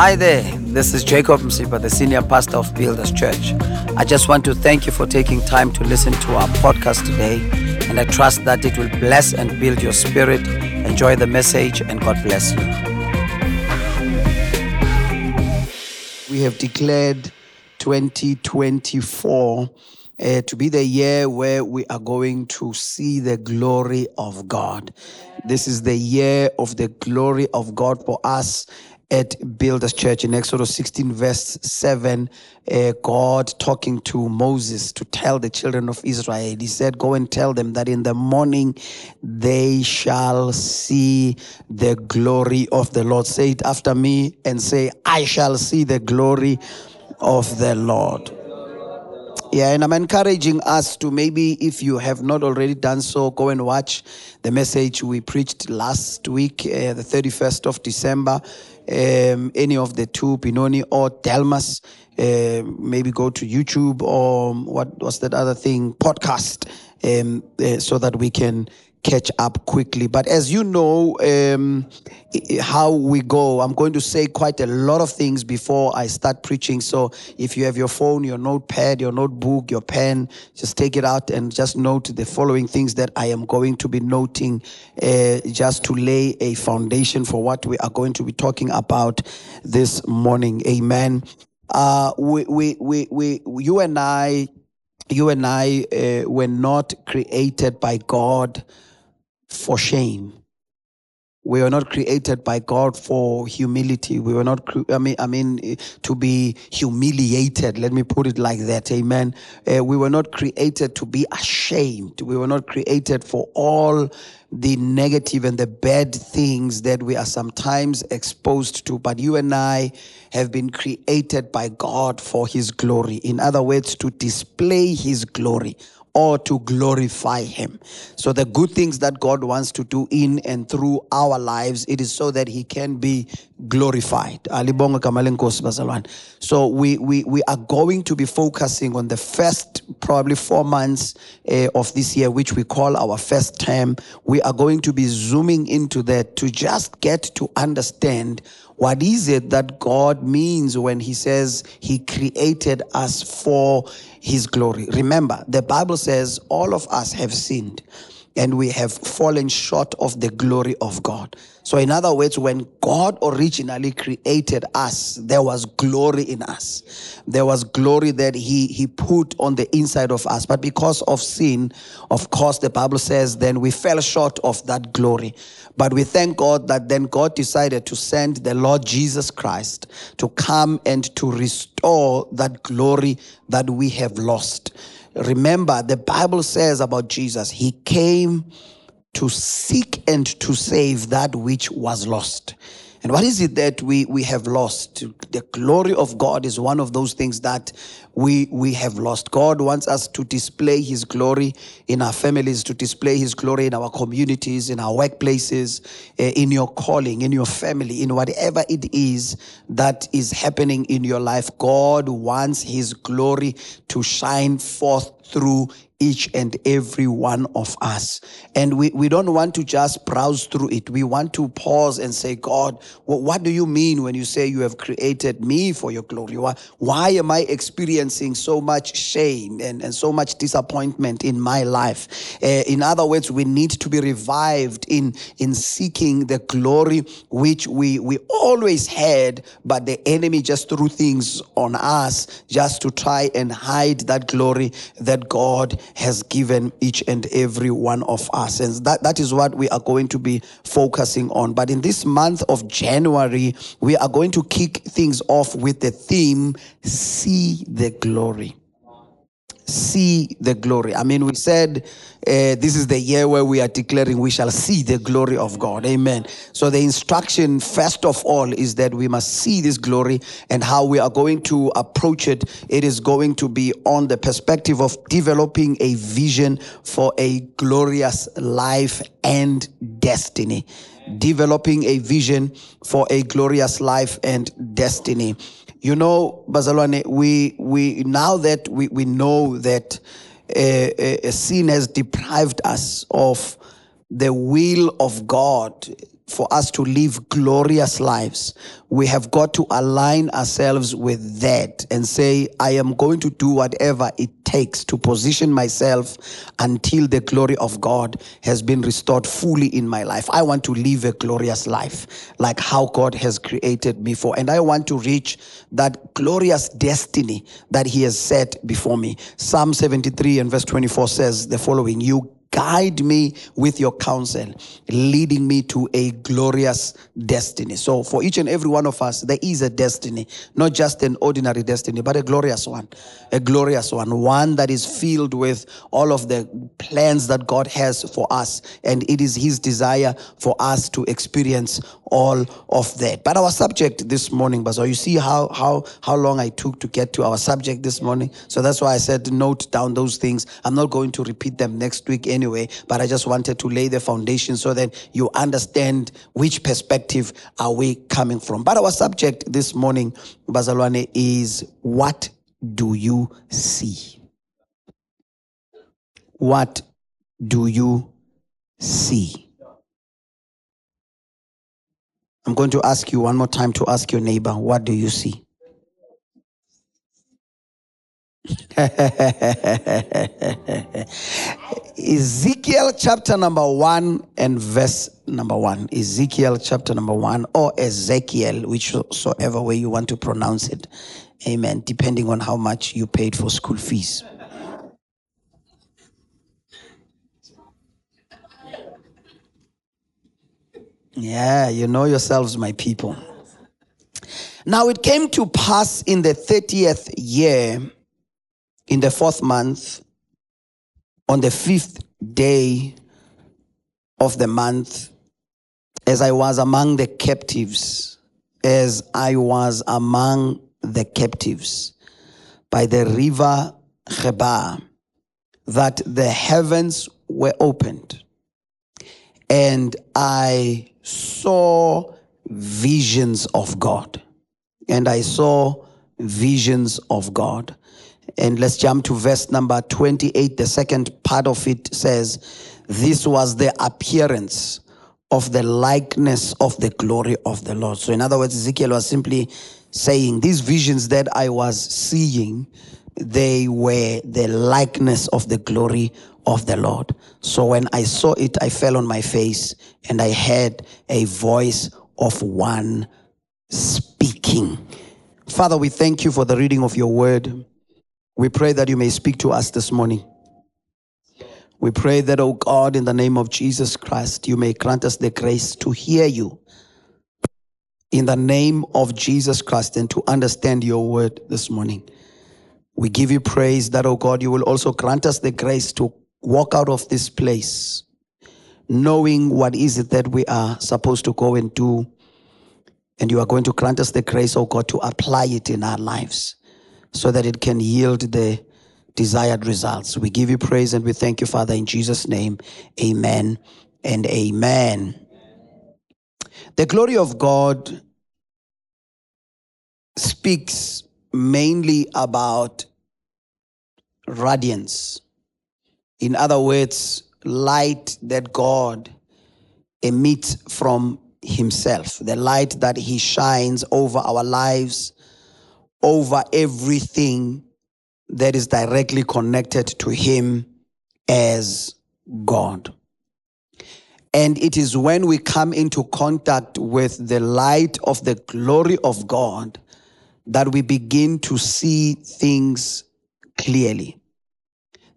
Hi there, this is Jacob Msipha, the senior pastor of Builders Church. I just want to thank you for taking time to listen to our podcast today, and I trust that it will bless and build your spirit. Enjoy the message, and God bless you. We have declared 2024 uh, to be the year where we are going to see the glory of God. This is the year of the glory of God for us at Builders Church in Exodus 16, verse 7, uh, God talking to Moses to tell the children of Israel. He said, Go and tell them that in the morning they shall see the glory of the Lord. Say it after me and say, I shall see the glory of the Lord. Yeah, and I'm encouraging us to maybe, if you have not already done so, go and watch the message we preached last week, uh, the 31st of December. Um, any of the two, Benoni or Delmas, uh, maybe go to YouTube or what was that other thing, podcast, um, uh, so that we can catch up quickly. But as you know, um, how we go, I'm going to say quite a lot of things before I start preaching. So if you have your phone, your notepad, your notebook, your pen, just take it out and just note the following things that I am going to be noting uh, just to lay a foundation for what we are going to be talking about this morning. Amen. Uh, we, we, we, we, you and I, you and I uh, were not created by God for shame. We were not created by God for humility. We were not, I mean, I mean, to be humiliated. Let me put it like that. Amen. Uh, we were not created to be ashamed. We were not created for all the negative and the bad things that we are sometimes exposed to. But you and I have been created by God for His glory. In other words, to display His glory or to glorify him. So the good things that God wants to do in and through our lives, it is so that he can be glorified. So we, we, we are going to be focusing on the first probably four months uh, of this year, which we call our first term. We are going to be zooming into that to just get to understand what is it that God means when He says He created us for His glory? Remember, the Bible says all of us have sinned and we have fallen short of the glory of God. So, in other words, when God originally created us, there was glory in us. There was glory that He, he put on the inside of us. But because of sin, of course, the Bible says then we fell short of that glory. But we thank God that then God decided to send the Lord Jesus Christ to come and to restore that glory that we have lost. Remember, the Bible says about Jesus, he came to seek and to save that which was lost. And what is it that we, we have lost? The glory of God is one of those things that we, we have lost. God wants us to display His glory in our families, to display His glory in our communities, in our workplaces, eh, in your calling, in your family, in whatever it is that is happening in your life. God wants His glory to shine forth through each and every one of us. And we, we don't want to just browse through it. We want to pause and say, God, well, what do you mean when you say you have created me for your glory? Why, why am I experiencing so much shame and, and so much disappointment in my life? Uh, in other words, we need to be revived in, in seeking the glory which we, we always had, but the enemy just threw things on us just to try and hide that glory that God has given each and every one of us. And that, that is what we are going to be focusing on. But in this month of January, we are going to kick things off with the theme See the Glory see the glory. I mean, we said uh, this is the year where we are declaring we shall see the glory of God. Amen. So, the instruction, first of all, is that we must see this glory and how we are going to approach it. It is going to be on the perspective of developing a vision for a glorious life and destiny. Developing a vision for a glorious life and destiny. You know, Bazalwane, we, we, now that we, we know that a, a sin has deprived us of the will of God for us to live glorious lives, we have got to align ourselves with that and say, I am going to do whatever it takes to position myself until the glory of God has been restored fully in my life. I want to live a glorious life like how God has created me for. And I want to reach that glorious destiny that He has set before me. Psalm 73 and verse 24 says the following You guide me with your counsel, leading me to a glorious destiny. So, for each and every one of us, there is a destiny, not just an ordinary destiny, but a glorious one. A glorious one, one that is filled with all of the plans that God has for us. And it is His desire for us to experience all of that. But our subject this morning, Bazo, you see how, how, how long I took to get to our subject this morning? So that's why I said note down those things. I'm not going to repeat them next week anyway, but I just wanted to lay the foundation so that you understand which perspective are we coming from. But our subject this morning, Bazalwane, is what do you see? What do you see? I'm going to ask you one more time to ask your neighbor, what do you see? Ezekiel chapter number one and verse number one. Ezekiel chapter number one, or Ezekiel, whichsoever way you want to pronounce it. Amen. Depending on how much you paid for school fees. Yeah, you know yourselves, my people. Now it came to pass in the 30th year, in the fourth month, on the fifth day of the month, as I was among the captives, as I was among the captives by the river Chebar, that the heavens were opened, and I saw visions of God. And I saw visions of God. And let's jump to verse number 28. The second part of it says, This was the appearance of the likeness of the glory of the Lord. So, in other words, Ezekiel was simply saying, These visions that I was seeing, they were the likeness of the glory of the Lord. So when I saw it, I fell on my face and I heard a voice of one speaking. Father, we thank you for the reading of your word. We pray that you may speak to us this morning. We pray that, oh God, in the name of Jesus Christ, you may grant us the grace to hear you in the name of Jesus Christ and to understand your word this morning. We give you praise that, oh God, you will also grant us the grace to walk out of this place knowing what is it that we are supposed to go and do. And you are going to grant us the grace, oh God, to apply it in our lives so that it can yield the desired results. We give you praise and we thank you, Father, in Jesus' name. Amen and amen. The glory of God speaks mainly about radiance. In other words, light that God emits from Himself, the light that He shines over our lives, over everything that is directly connected to Him as God. And it is when we come into contact with the light of the glory of God that we begin to see things clearly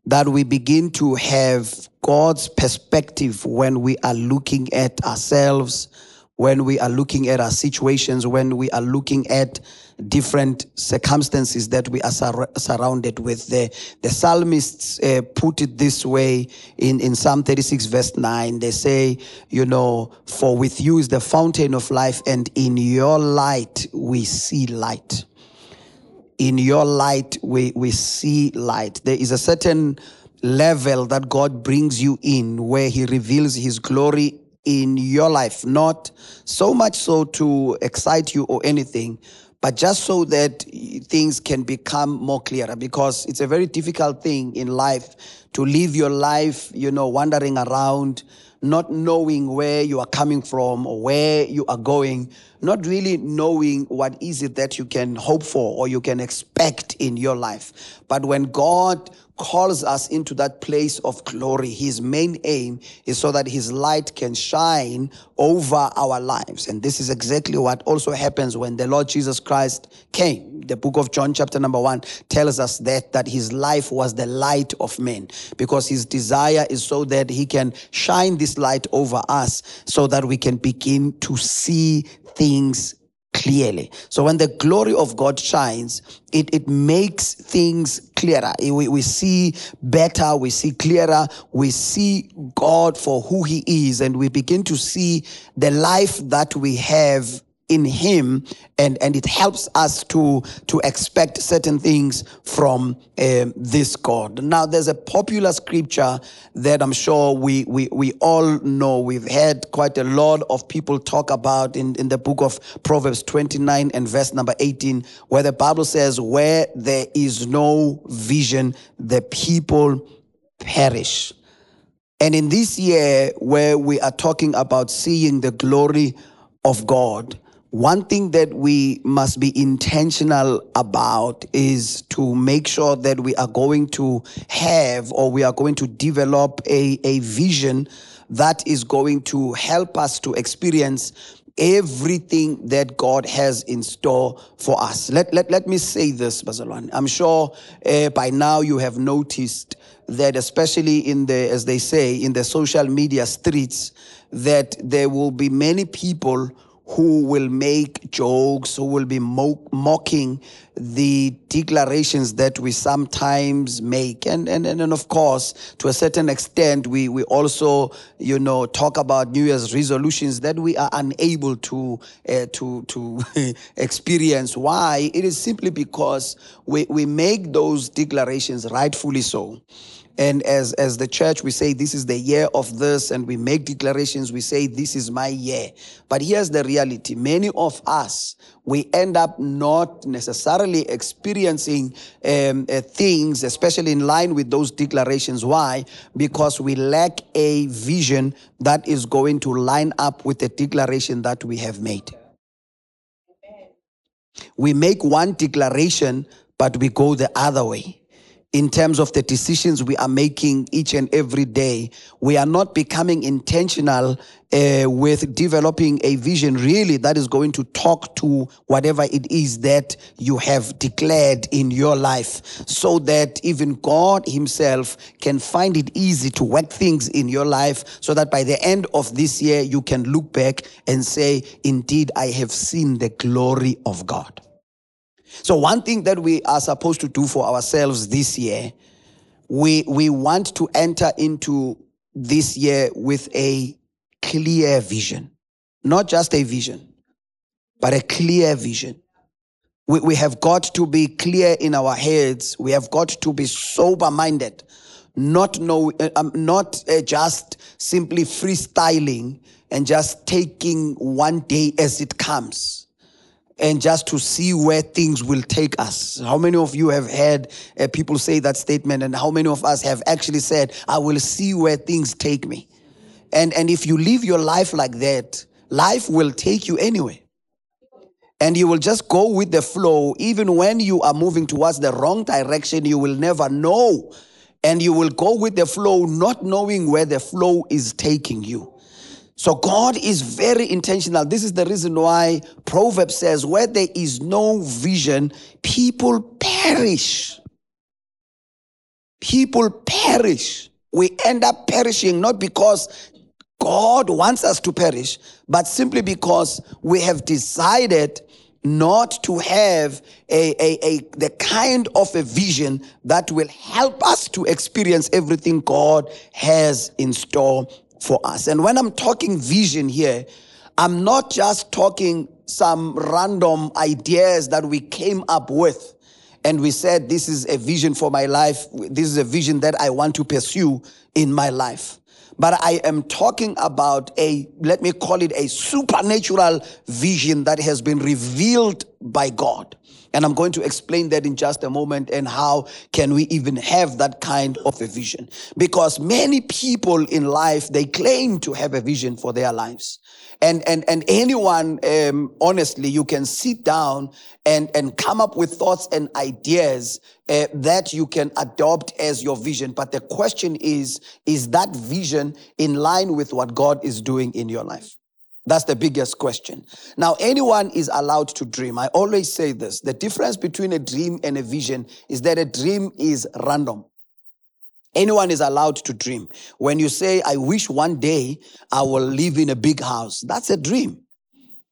that we begin to have God's perspective when we are looking at ourselves, when we are looking at our situations, when we are looking at different circumstances that we are sur- surrounded with. The, the psalmists uh, put it this way in, in Psalm 36, verse 9. They say, you know, for with you is the fountain of life, and in your light we see light in your light, we, we see light. There is a certain level that God brings you in where He reveals His glory in your life, not so much so to excite you or anything, but just so that things can become more clearer because it's a very difficult thing in life to live your life, you know, wandering around not knowing where you are coming from or where you are going, not really knowing what is it that you can hope for or you can expect in your life. But when God calls us into that place of glory, his main aim is so that his light can shine over our lives. And this is exactly what also happens when the Lord Jesus Christ came. The book of John, chapter number one, tells us that, that his life was the light of men because his desire is so that he can shine this light over us so that we can begin to see things clearly. So when the glory of God shines, it, it makes things clearer. Eh, we, we see better, we see clearer, we see God for who he is, and we begin to see the life that we have in him and and it helps us to to expect certain things from um, this god. Now there's a popular scripture that i'm sure we we we all know. We've had quite a lot of people talk about in in the book of proverbs 29 and verse number 18 where the bible says where there is no vision the people perish. And in this year where we are talking about seeing the glory of god one thing that we must be intentional about is to make sure that we are going to have or we are going to develop a, a vision that is going to help us to experience everything that God has in store for us. Let, let, let me say this, Bazalwan. I'm sure uh, by now you have noticed that, especially in the, as they say, in the social media streets, that there will be many people who will make jokes, who will be mo- mocking the declarations that we sometimes make. And, and, and, of course, to a certain extent, we, we also, you know, talk about New Year's resolutions that we are unable to, uh, to, to experience. Why? It is simply because we, we make those declarations rightfully so. And as, as the church, we say this is the year of this, and we make declarations, we say this is my year. But here's the reality many of us, we end up not necessarily experiencing um, uh, things, especially in line with those declarations. Why? Because we lack a vision that is going to line up with the declaration that we have made. We make one declaration, but we go the other way in terms of the decisions we are making each and every day. We are not becoming intentional uh, with developing a vision really that is going to talk to whatever it is that you have declared in your life so that even God himself can find it easy to work things in your life so that by the end of this year you can look back and say indeed I have seen the glory of God. So one thing that we are supposed to do for ourselves this year, we we want to enter into this year with a clear vision. Not just a vision, but a clear vision. We, we have got to be clear in our heads. We have got to be sober minded, not know, uh, not uh, just simply freestyling and just taking one day as it comes and just to see where things will take us. How many of you have heard uh, people say that statement, and how many of us have actually said, I will see where things take me? And, and if you live your life like that, life will take you anyway. And you will just go with the flow. Even when you are moving towards the wrong direction, you will never know. And you will go with the flow, not knowing where the flow is taking you. So God is very intentional. This is the reason why Proverbs says, where there is no vision, people perish. People perish. We end up perishing not because God wants us to perish, but simply because we have decided not to have a, a, a, the kind of a vision that will help us to experience everything God has in store for us. And when I'm talking vision here, I'm not just talking some random ideas that we came up with and we said, This is a vision for my life. This is a vision that I want to pursue in my life. But I am talking about a, let me call it a supernatural vision that has been revealed by God. And I'm going to explain that in just a moment and how can we even have that kind of a vision? Because many people in life, they claim to have a vision for their lives. And, and, and anyone, um, honestly, you can sit down and, and come up with thoughts and ideas uh, that you can adopt as your vision. But the question is, is that vision in line with what God is doing in your life? That's the biggest question. Now, anyone is allowed to dream. I always say this. The difference between a dream and a vision is that a dream is random. Anyone is allowed to dream. When you say, I wish one day I will live in a big house, that's a dream.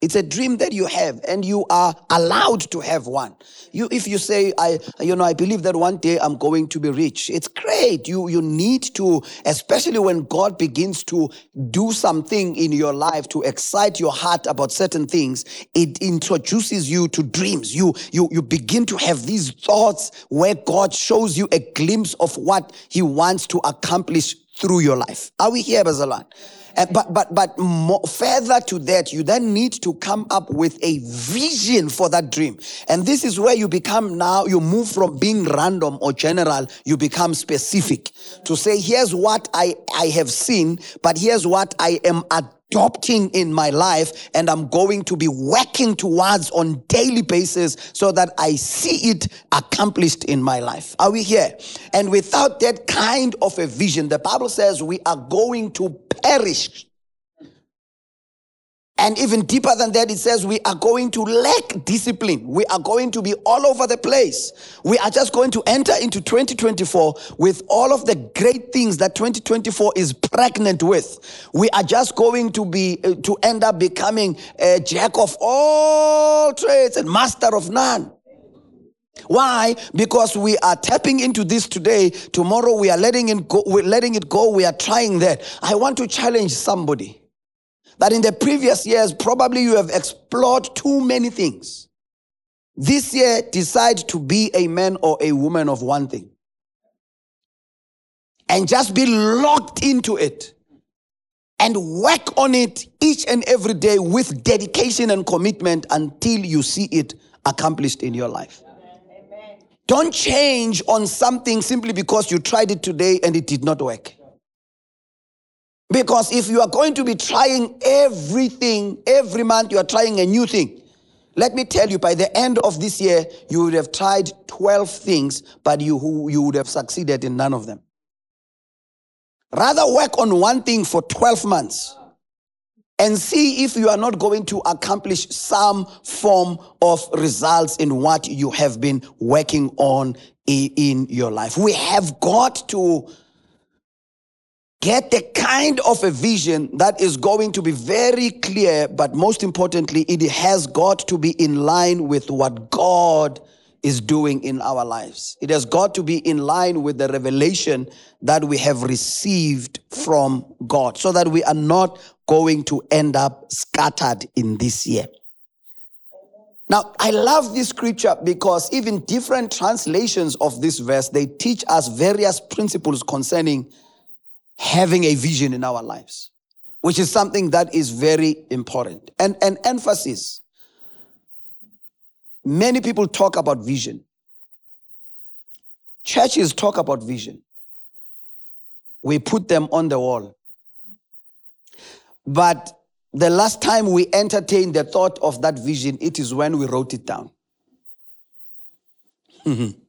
It's a dream that you have and you are allowed to have one. You, if you say, I, you know, I believe that one day I'm going to be rich. It's great. You, you need to, especially when God begins to do something in your life to excite your heart about certain things. It introduces you to dreams. You, you, you begin to have these thoughts where God shows you a glimpse of what he wants to accomplish through your life. Are we here, Bazalan? Uh, but but but more, further to that, you then need to come up with a vision for that dream. And this is where you become now, you move from being random or general, you become specific. To say, here's what I, I have seen, but here's what I am adopting in my life and I'm going to be working towards on daily basis so that I see it accomplished in my life. Are we here? And without that kind of a vision, the Bible says we are going to perish and even deeper than that, it says we are going to lack discipline. We are going to be all over the place. We are just going to enter into 2024 with all of the great things that 2024 is pregnant with. We are just going to be, uh, to end up becoming a jack of all trades and master of none. Why? Because we are tapping into this today. Tomorrow we are letting it go. We're letting it go. We are trying that. I want to challenge somebody that in the previous years, probably you have explored too many things. This year, decide to be a man or a woman of one thing. And just be locked into it. And work on it each and every day with dedication and commitment until you see it accomplished in your life. Don't change on something simply because you tried it today and it did not work. Because if you are going to be trying everything, every month you are trying a new thing. Let me tell you, by the end of this year, you would have tried 12 things, but you, you would have succeeded in none of them. Rather work on one thing for 12 months and see if you are not going to accomplish some form of results in what you have been working on in your life. We have got to Get the kind of a vision that is going to be very clear, but most importantly, it has got to be in line with what God is doing in our lives. It has got to be in line with the revelation that we have received from God so that we are not going to end up scattered in this year. Now, I love this scripture because even different translations of this verse, they teach us various principles concerning having a vision in our lives, which is something that is very important. And an emphasis. Many people talk about vision. Churches talk about vision. We put them on the wall. But the last time we entertained the thought of that vision, it is when we wrote it down.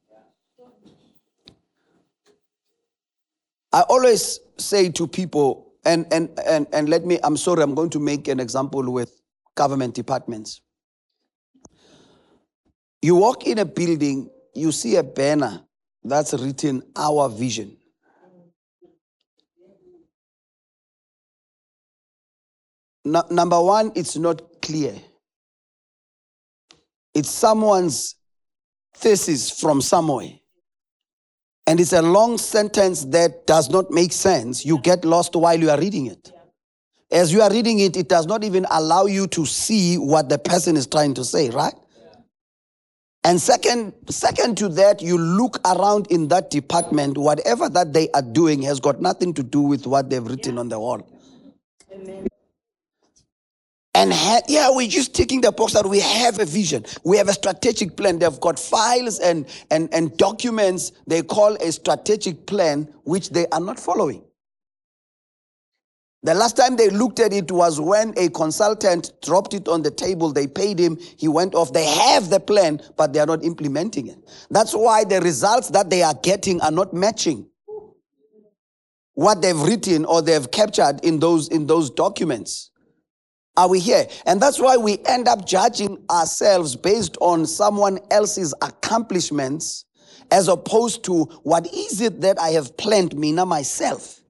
I always say to people, and, and, and, and let me, I'm sorry, I'm going to make an example with government departments. You walk in a building, you see a banner that's written, Our Vision. No, number one, it's not clear. It's someone's thesis from somewhere and it's a long sentence that does not make sense, you get lost while you are reading it. As you are reading it, it does not even allow you to see what the person is trying to say, right? And second, second to that, you look around in that department, whatever that they are doing has got nothing to do with what they've written on the wall. And ha- yeah, we're just ticking the box that we have a vision. We have a strategic plan. They've got files and, and, and documents they call a strategic plan, which they are not following. The last time they looked at it was when a consultant dropped it on the table. They paid him. He went off. They have the plan, but they are not implementing it. That's why the results that they are getting are not matching what they've written or they've captured in those, in those documents. Are we here? And that's why we end up judging ourselves based on someone else's accomplishments as opposed to what is it that I have planned, Mina, myself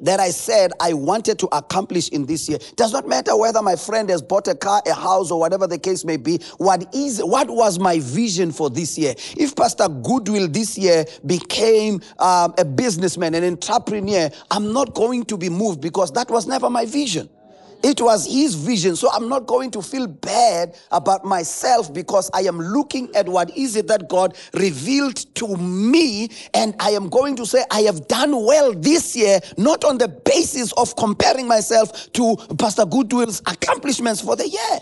that I said I wanted to accomplish in this year. Does not matter whether my friend has bought a car, a house, or whatever the case may be. What is what was my vision for this year? If Pastor Goodwill this year became um, a businessman, an entrepreneur, I'm not going to be moved because that was never my vision. It was his vision. So I'm not going to feel bad about myself because I am looking at what is it that God revealed to me. And I am going to say, I have done well this year, not on the basis of comparing myself to Pastor Goodwill's accomplishments for the year.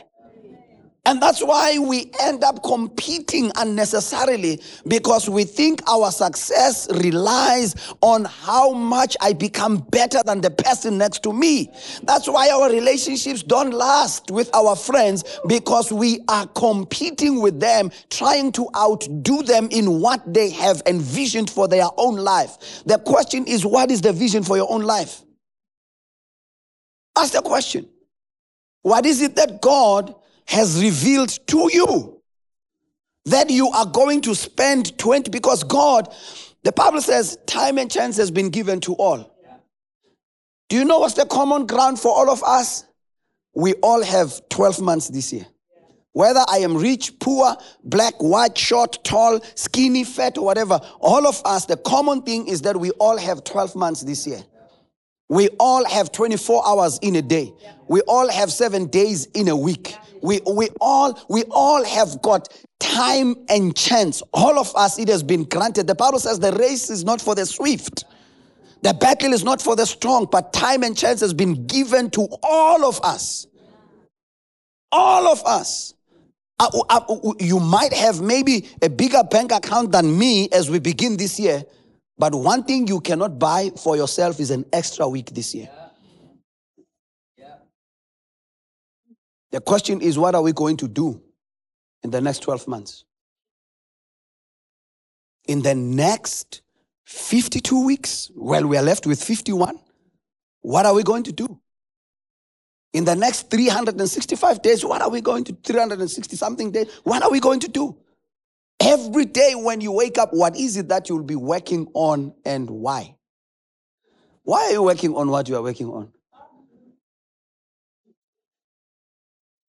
And that's why we end up competing unnecessarily because we think our success relies on how much I become better than the person next to me. That's why our relationships don't last with our friends because we are competing with them, trying to outdo them in what they have envisioned for their own life. The question is, what is the vision for your own life? Ask the question. What is it that God has revealed to you that you are going to spend 20 because God, the Bible says, time and chance has been given to all. Do you know what's the common ground for all of us? We all have 12 months this year. Whether I am rich, poor, black, white, short, tall, skinny, fat, or whatever, all of us, the common thing is that we all have 12 months this year. We all have 24 hours in a day. We all have seven days in a week. We, we all we all have got time and chance. All of us, it has been granted. The Bible says the race is not for the swift. The battle is not for the strong, but time and chance has been given to all of us. All of us. Uh, uh, uh, you might have maybe a bigger bank account than me as we begin this year, but one thing you cannot buy for yourself is an extra week this year. The question is, what are we going to do in the next 12 months? In the next 52 weeks, well, we are left with 51. What are we going to do? In the next 365 days, what are we going to 360 something days? What are we going to do? Every day when you wake up, what is it that you'll be working on and why? Why are you working on what you are working on?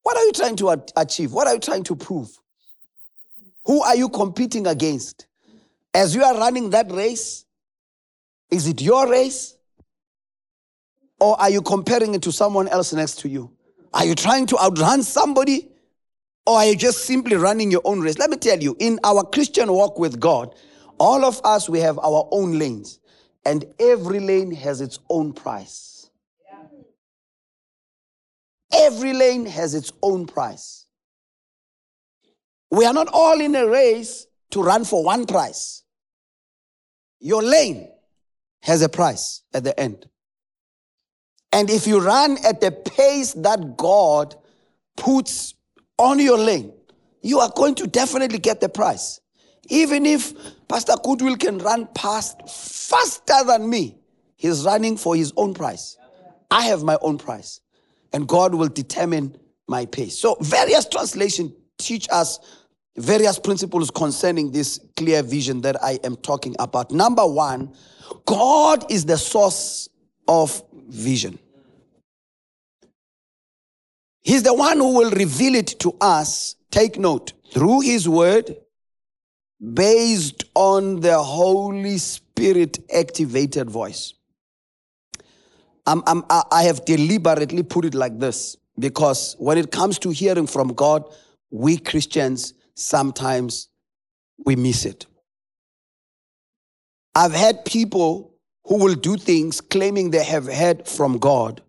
What are you trying to achieve? What are you trying to prove? Who are you competing against? As you are running that race, is it your race? Or are you comparing it to someone else next to you? Are you trying to outrun somebody? Or are you just simply running your own race? Let me tell you, in our Christian walk with God, all of us, we have our own lanes, and every lane has its own price. Every lane has its own price. We are not all in a race to run for one price. Your lane has a price at the end. And if you run at the pace that God puts on your lane, you are going to definitely get the price. Even if Pastor Goodwill can run past faster than me, he's running for his own price. I have my own price and God will determine my pace. So various translations teach us various principles concerning this clear vision that I am talking about. Number one, God is the source of vision. He's the one who will reveal it to us. Take note, through His word, based on the Holy Spirit activated voice. I'm, I'm, I have deliberately put it like this because when it comes to hearing from God, we Christians sometimes we miss it. I've had people who will do things claiming they have heard from God,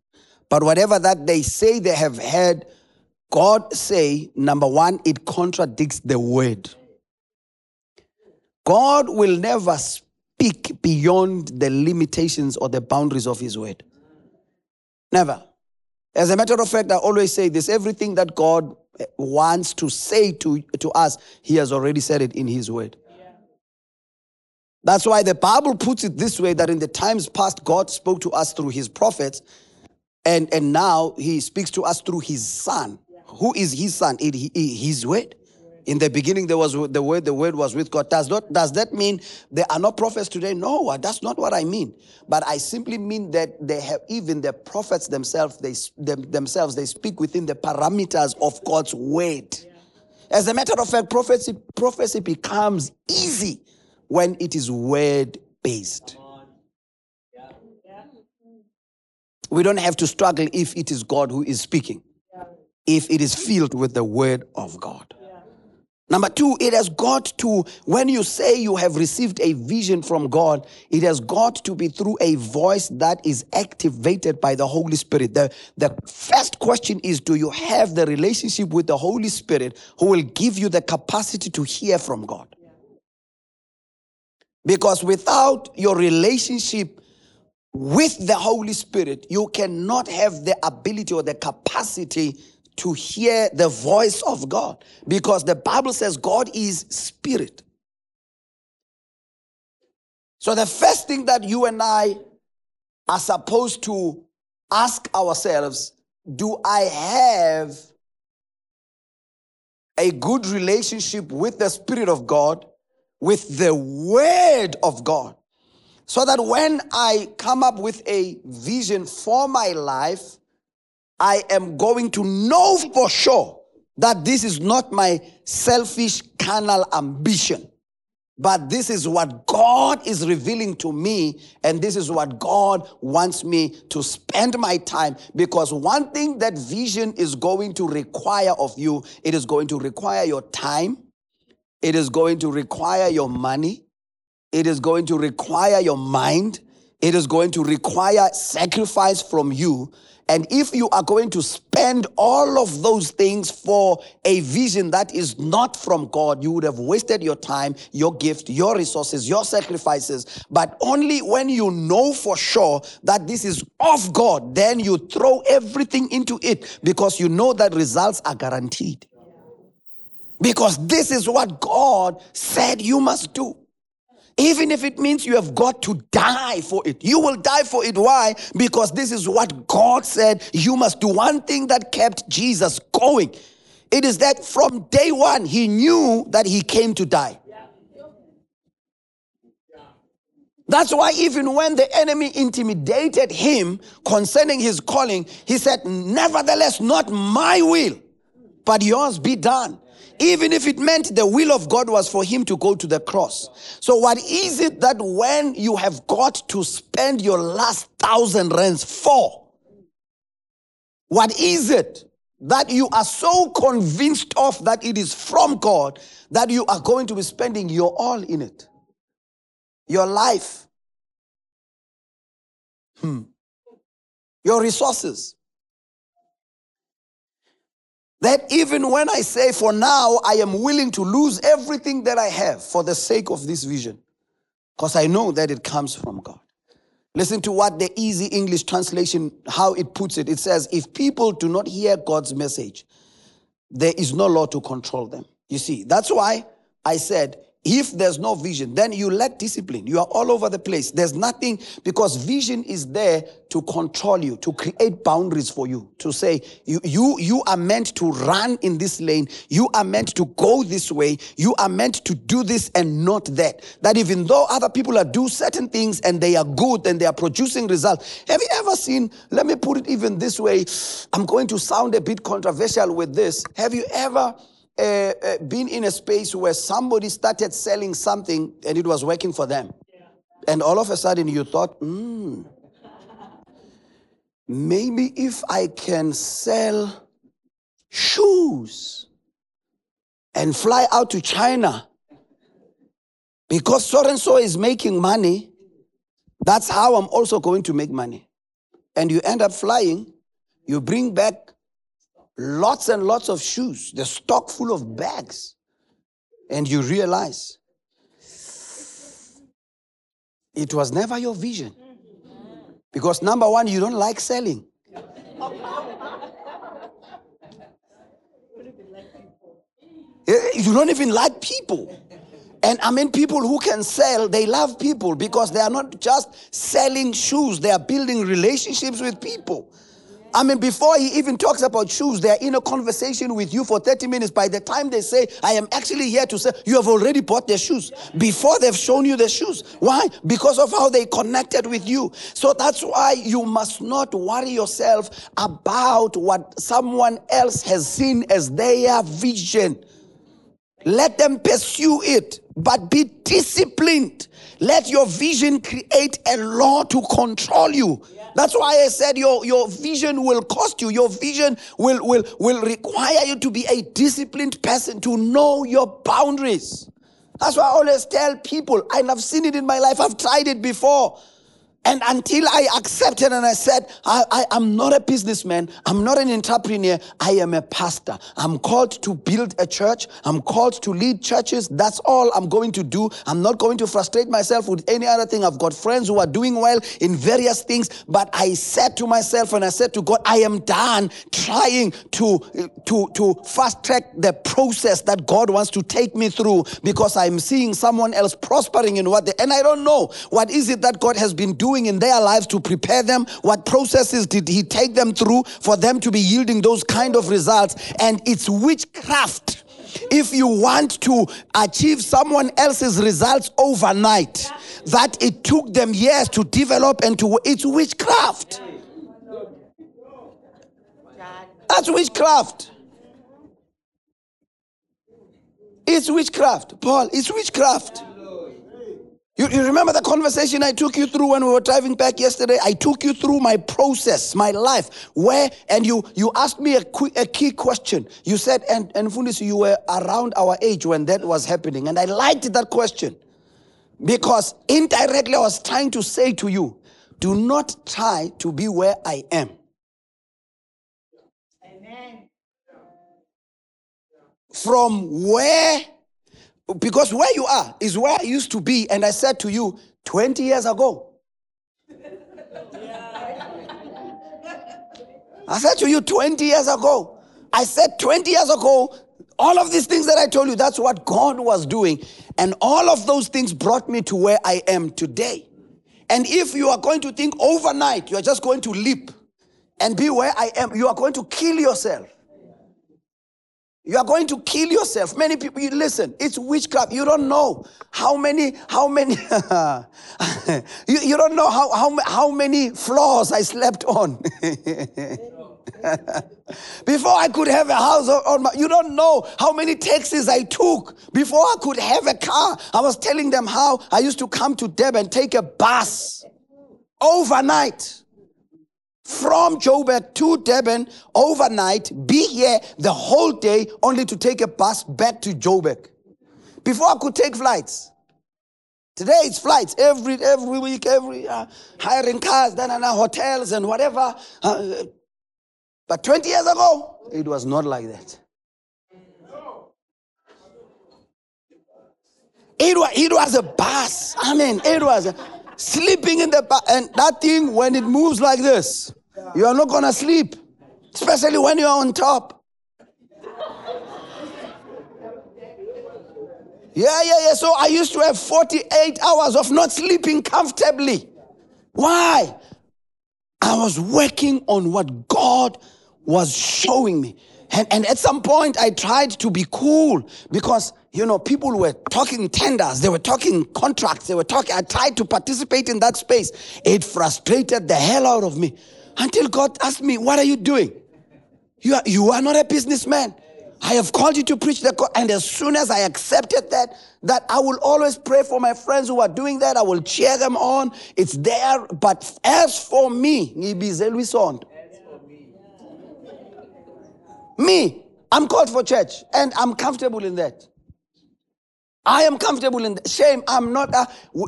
but whatever that they say they have heard God say, number one, it contradicts the word. God will never speak beyond the limitations or the boundaries of his word. Never. As a matter of fact, I always say this everything that God eh, wants to say to, to us, he has already said it in his word. That's why the Bible puts it this way that in the times past, God spoke to us through his prophets, and, and now he speaks to us through his son. Who is his son? His word. In the beginning, there was the word, the word was with God. Does, not, does that mean there are no prophets today? No, uh, that's not what I mean. But I simply mean that they have, even the prophets themselves, they, them, themselves, they speak within the parameters of God's word. As a matter of fact, prophecy, prophecy becomes easy when it is word based. We don't have to struggle if it is God who is speaking, if it is filled with the word of God. Number two, it has got to, when you say you have received a vision from God, it has got to be through a voice that is activated by the Holy Spirit. The, the first question is Do you have the relationship with the Holy Spirit who will give you the capacity to hear from God? Because without your relationship with the Holy Spirit, you cannot have the ability or the capacity to hear the voice of God because the Bible says God is spirit. So, the first thing that you and I are supposed to ask ourselves do I have a good relationship with the Spirit of God, with the Word of God? So that when I come up with a vision for my life, I am going to know for sure that this is not my selfish carnal ambition, but this is what God is revealing to me, and this is what God wants me to spend my time. Because one thing that vision is going to require of you, it is going to require your time, it is going to require your money, it is going to require your mind, it is going to require sacrifice from you and if you are going to spend all of those things for a vision that is not from God, you would have wasted your time, your gift, your resources, your sacrifices. But only when you know for sure that this is of God, then you throw everything into it because you know that results are guaranteed. Because this is what God said you must do. Even if it means you have got to die for it, you will die for it. Why? Because this is what God said you must do. One thing that kept Jesus going, it is that from day one, he knew that he came to die. That's why, even when the enemy intimidated him concerning his calling, he said, Nevertheless, not my will, but yours be done even if it meant the will of God was for him to go to the cross. So, what is it that when you have got to spend your last thousand rands for? What is it that you are so convinced of that it is from God that you are going to be spending your all in it? Your life, hmm. your resources, that even when I say, for now, I am willing to lose everything that I have for the sake of this vision, because I know that it comes from God. Listen to what the easy English translation, how it puts it. It says, if people do not hear God's message, there is no law to control them. You see, that's why I said if there's no vision, then you lack discipline. You are all over the place. There's nothing because vision is there to control you, to create boundaries for you, to say you you you are meant to run in this lane. You are meant to go this way. You are meant to do this and not that. That even though other people are do certain things and they are good and they are producing results. Have you ever seen, let me put it even this way. I'm going to sound a bit controversial with this. Have you ever uh, uh, been in a space where somebody started selling something and it was working for them. Yeah. And all of a sudden you thought, hmm, maybe if I can sell shoes and fly out to China because so and so is making money, that's how I'm also going to make money. And you end up flying, you bring back lots and lots of shoes, the stock full of bags. And you realize it was never your vision. Because number one, you don't like selling. Eh, you don't even like people. And I mean, people who can sell, they love people because they are not just selling shoes, they are building relationships with people. I mean, before he even talks about shoes, they're in a conversation with you for 30 minutes. By the time they say, I am actually here to say, you have already bought their shoes before they've shown you the shoes. Why? Because of how they connected with you. So that's why you must not worry yourself about what someone else has seen as their vision. Let them pursue it, but be disciplined. Let your vision create a law to control you. That's why I said your, your vision will cost you. Your vision will, will, will require you to be a disciplined person, to know your boundaries. That's why I always tell people, and I've seen it in my life, I've tried it before. And until I accepted and I said, I, am not a businessman, I'm not an entrepreneur, I am a pastor. I'm called to build a church, I'm called to lead churches. That's all I'm going to do. I'm not going to frustrate myself with any other thing. I've got friends who are doing well in various things, but I said to myself and I said to God, I am done trying to, to, to fast track the process that God wants to take me through because I'm seeing someone else prospering in what they, and I don't know what is it that God has been doing doing in their lives to prepare them? What processes did he take them through for them to be yielding those kind of results? And it's witchcraft. If you want to achieve someone else's results overnight, that it took them years to develop and to, it's witchcraft. That's witchcraft. It's witchcraft, Paul. It's witchcraft. You, you, remember the conversation I took you through when we were driving back yesterday? I took you through my process, my life, where, and you you asked me a, a key question. You said, and, and Fundis, you were around our age when that was happening. And I liked that question because indirectly I was trying to say to you, do not try to be where I am. Amen. From where because where you are is where I used to be, and I said to you 20 years ago. I said to you 20 years ago. I said 20 years ago, all of these things that I told you, that's what God was doing. And all of those things brought me to where I am today. And if you are going to think overnight, you are just going to leap and be where I am, you are going to kill yourself. You are going to kill yourself. Many people, you listen, it's witchcraft. You don't know how many, how many, you, you don't know how, how, how many floors I slept on. before I could have a house on my, you don't know how many taxis I took before I could have a car. I was telling them how I used to come to Deb and take a bus overnight from Joburg to Durban overnight, be here the whole day, only to take a bus back to Joburg. Before I could take flights. Today it's flights every every week, every uh, hiring cars, then and hotels and whatever. Uh, but 20 years ago, it was not like that. It was, it was a bus. I mean, it was a, sleeping in the bus. And that thing, when it moves like this, you are not going to sleep, especially when you are on top. Yeah, yeah, yeah. So I used to have 48 hours of not sleeping comfortably. Why? I was working on what God was showing me. And, and at some point, I tried to be cool because, you know, people were talking tenders, they were talking contracts, they were talking. I tried to participate in that space. It frustrated the hell out of me. Until God asked me, What are you doing? You are, you are not a businessman. I have called you to preach the gospel. And as soon as I accepted that, that I will always pray for my friends who are doing that. I will cheer them on. It's there. But as for me, me, I'm called for church and I'm comfortable in that. I am comfortable in the shame. I'm not,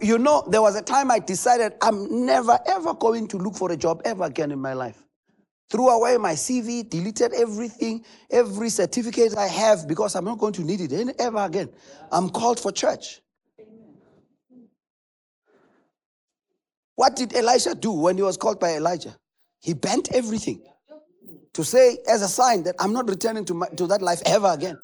you know, there was a time I decided I'm never ever going to look for a job ever again in my life. threw away my CV, deleted everything, every certificate I have because I'm not going to need it ever again. I'm called for church. What did Elisha do when he was called by Elijah? He bent everything to say, as a sign, that I'm not returning to, my, to that life ever again.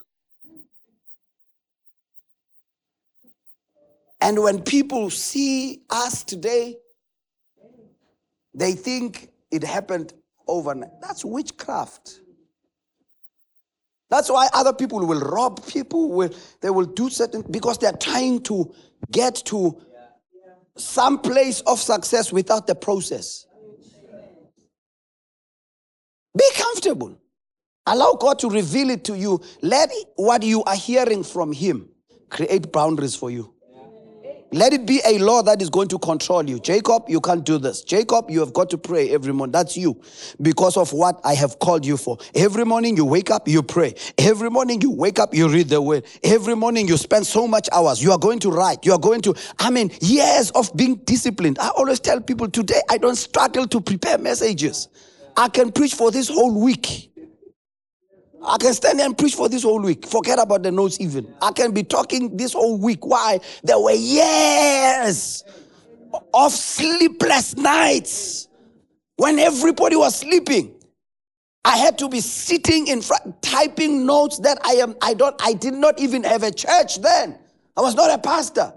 And when people see us today, they think it happened overnight. That's witchcraft. That's why other people will rob people, will they will do certain because they're trying to get to some place of success without the process. Be comfortable. Allow God to reveal it to you. Let what you are hearing from Him create boundaries for you. Let it be a law that is going to control you. Jacob, you can't do this. Jacob, you have got to pray every morning. That's you because of what I have called you for. Every morning you wake up, you pray. Every morning you wake up, you read the word. Every morning you spend so much hours. You are going to write. You are going to, I mean, years of being disciplined. I always tell people today, I don't struggle to prepare messages. I can preach for this whole week. I can stand and preach for this whole week. Forget about the notes even. I can be talking this whole week. Why? There were years of sleepless nights when everybody was sleeping. I had to be sitting in front, typing notes that I am, I don't, I did not even have a church then. I was not a pastor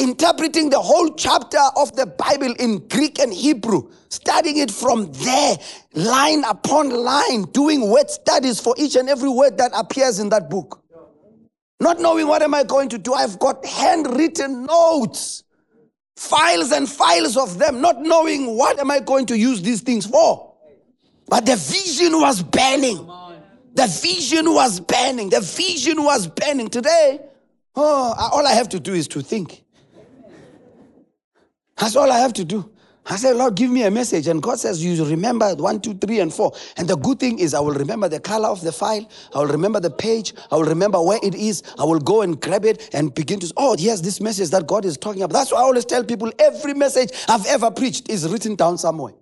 interpreting the whole chapter of the Bible in Greek and Hebrew, studying it from there, line upon line, doing word studies for each and every word that appears in that book. Not knowing what am I going to do. I've got handwritten notes, files and files of them, not knowing what am I going to use these things for. But the vision was burning. The vision was burning. The vision was burning. Today, oh, all I have to do is to think. That's all I have to do. I said, Lord, give me a message. And God says, You remember one, two, three, and four. And the good thing is, I will remember the color of the file. I will remember the page. I will remember where it is. I will go and grab it and begin to, oh, yes, this message that God is talking about. That's why I always tell people every message I've ever preached is written down somewhere.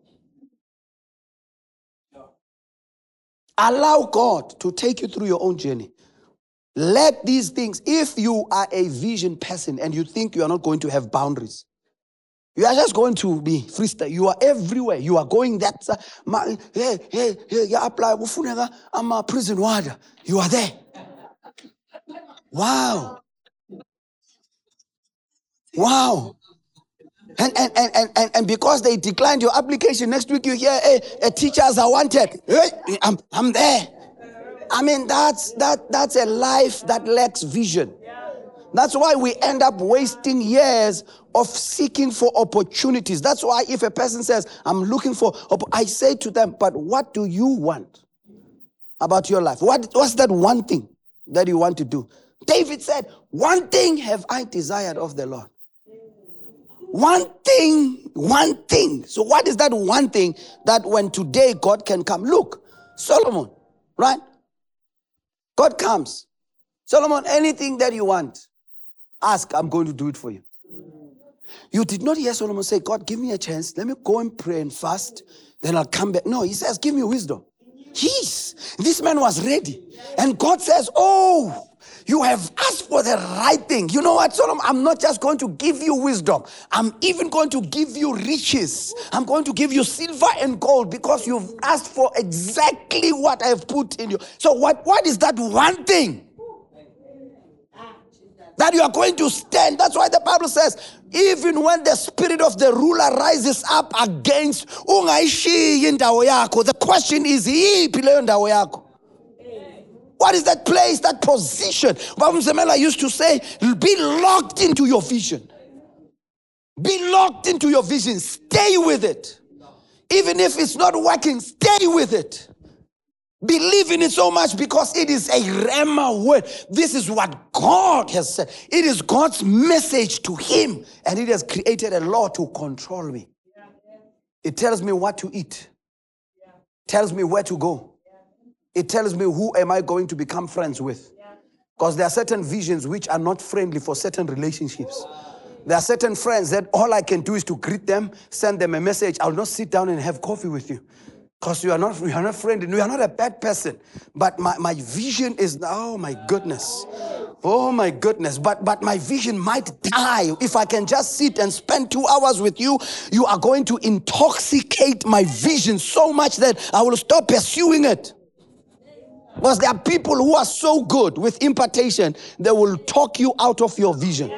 Allow God to take you through your own journey. Let these things, if you are a vision person and you think you are not going to have boundaries, you are just going to be freestyle. You are everywhere. You are going that. Uh, hey, hey, hey, you apply. I'm a prison warder. You are there. Wow. Wow. And, and, and, and, and, because they declined your application, next week you hear, hey, teachers are wanted. Hey, I'm, I'm there. I mean, that's, that, that's a life that lacks vision. That's why we end up wasting years of seeking for opportunities. That's why if a person says, I'm looking for, opp-" I say to them, but what do you want about your life? What, what's that one thing that you want to do? David said, One thing have I desired of the Lord. One thing, one thing. So, what is that one thing that when today God can come? Look, Solomon, right? God comes. Solomon, anything that you want, ask, I'm going to do it for you. You did not hear Solomon say, God, give me a chance. Let me go and pray and fast. Then I'll come back. No, he says, give me wisdom. Yes, this man was ready. And God says, Oh, you have asked for the right thing. You know what, Solomon? I'm not just going to give you wisdom, I'm even going to give you riches. I'm going to give you silver and gold because you've asked for exactly what I've put in you. So, what, what is that one thing? That you are going to stand. That's why the Bible says, even when the spirit of the ruler rises up against ungayishiyi indawo the question is, yiphi? What is that place, that position? Baba Mzemela used to say, be locked into your vision. Be locked into your vision. Stay with it. Even if it's not working, stay with it. Believe in it so much because it is a Rhema word. This is what God has said. It is God's message to Him, and it has created a law to control me. It tells me what to eat, tells me where to go, it tells me who am I going to become friends with. Because there are certain visions which are not friendly for certain relationships. There are certain friends that all I can do is to greet them, send them a message. I'll not sit down and have coffee with you. Because you are not you are not friend, you are not a bad person. But my, my vision is oh my goodness. Oh my goodness. But but my vision might die. If I can just sit and spend two hours with you, you are going to intoxicate my vision so much that I will stop pursuing it. Because there are people who are so good with impartation, they will talk you out of your vision.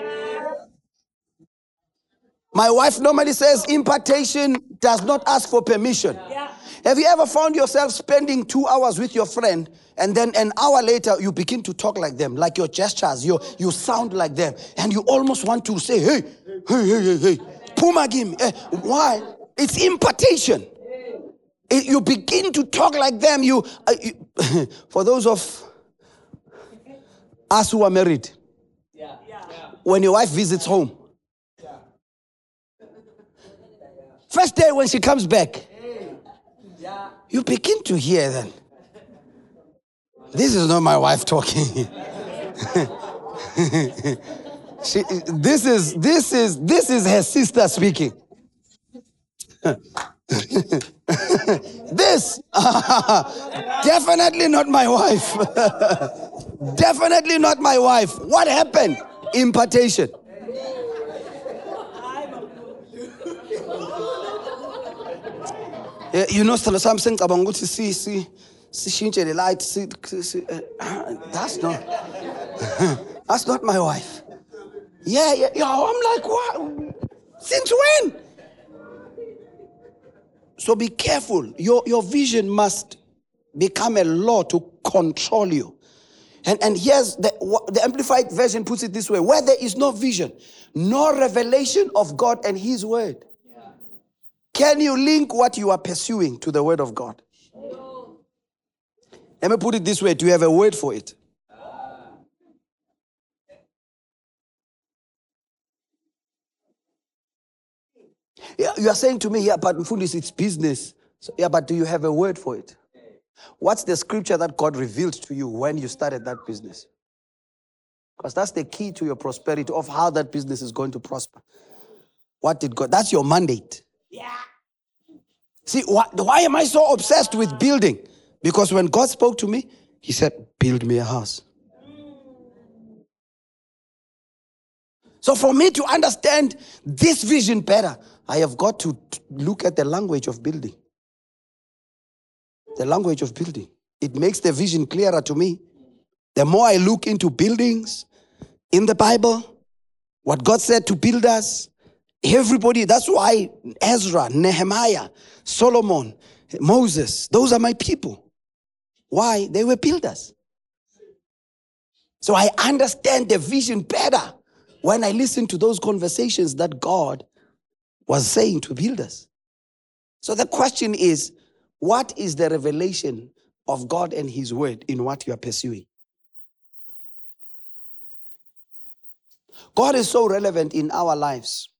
My wife normally says impartation does not ask for permission. Yeah. Have you ever found yourself spending two hours with your friend and then an hour later you begin to talk like them, like your gestures, you, you sound like them, and you almost want to say, hey, hey, hey, hey, hey, Pumagim. Eh, why? It's impartation. It, you begin to talk like them. You, uh, you for those of us who are married, yeah. Yeah. when your wife visits home, first day when she comes back, you begin to hear then. This is not my wife talking. she, this is this is this is her sister speaking. this definitely not my wife. definitely not my wife. What happened? Impartation. You know something about ukuthi si si sishintshe the light si, si, uh, that's not that's not my wife. Yeah yeah yo i'm like what? Since when? So be careful. Your your vision must become a law to control you. And, and here's the, the Amplified Version puts it this way. Where there is no vision, no revelation of God and His Word, can you link what you are pursuing to the word of God? Let me put it this way do you have a word for it? Yeah, you are saying to me, yeah, but Mfundis, it's business. So, yeah, but do you have a word for it? What's the scripture that God revealed to you when you started that business? Because that's the key to your prosperity of how that business is going to prosper. What did God? That's your mandate. Yeah. See, why, why am I so obsessed with building? Because when God spoke to me, He said, Build me a house. So, for me to understand this vision better, I have got to look at the language of building. The language of building. It makes the vision clearer to me. The more I look into buildings in the Bible, what God said to build us, Everybody, that's why Ezra, Nehemiah, Solomon, Moses, those are my people. Why? They were builders. So I understand the vision better when I listen to those conversations that God was saying to builders. So the question is what is the revelation of God and His word in what you are pursuing? God is so relevant in our lives.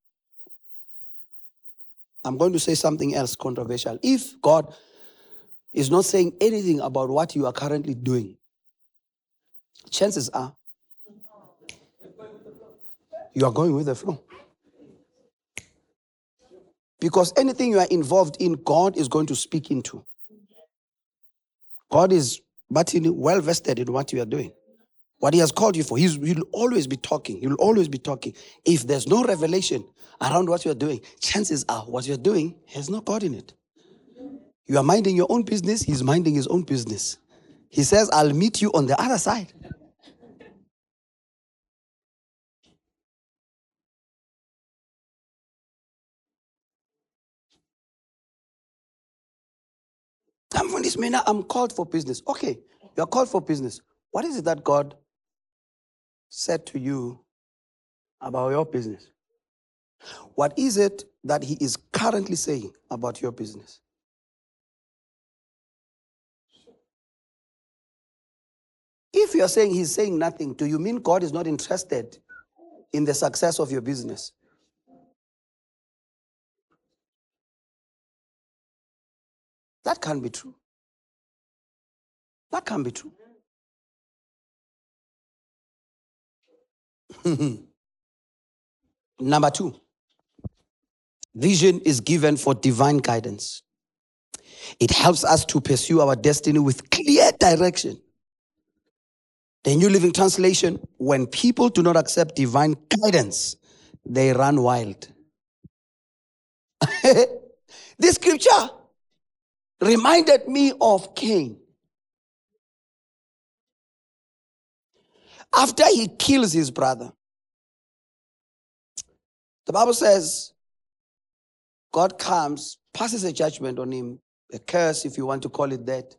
I'm going to say something else controversial. If God is not saying anything about what you are currently doing, chances are you are going with the flow. Because anything you are involved in, God is going to speak into. God is but well vested in what you are doing. What he has called you for, he's, he'll always be talking. He'll always be talking. If there's no revelation around what you're doing, chances are what you're doing has no God in it. You are minding your own business, he's minding his own business. He says, I'll meet you on the other side. I'm from this man. I'm called for business. Okay, you're called for business. What is it that God said to you about your business? What is it that he is currently saying about your business? If you're saying he's saying nothing, do you mean God is not interested in the success of your business? That can't be true. That can't be true. Number two, vision is given for divine guidance. It helps us to pursue our destiny with clear direction. The New Living Translation when people do not accept divine guidance, they run wild. this scripture reminded me of Cain. After he kills his brother, the Bible says God comes, passes a judgment on him, a curse, if you want to call it that.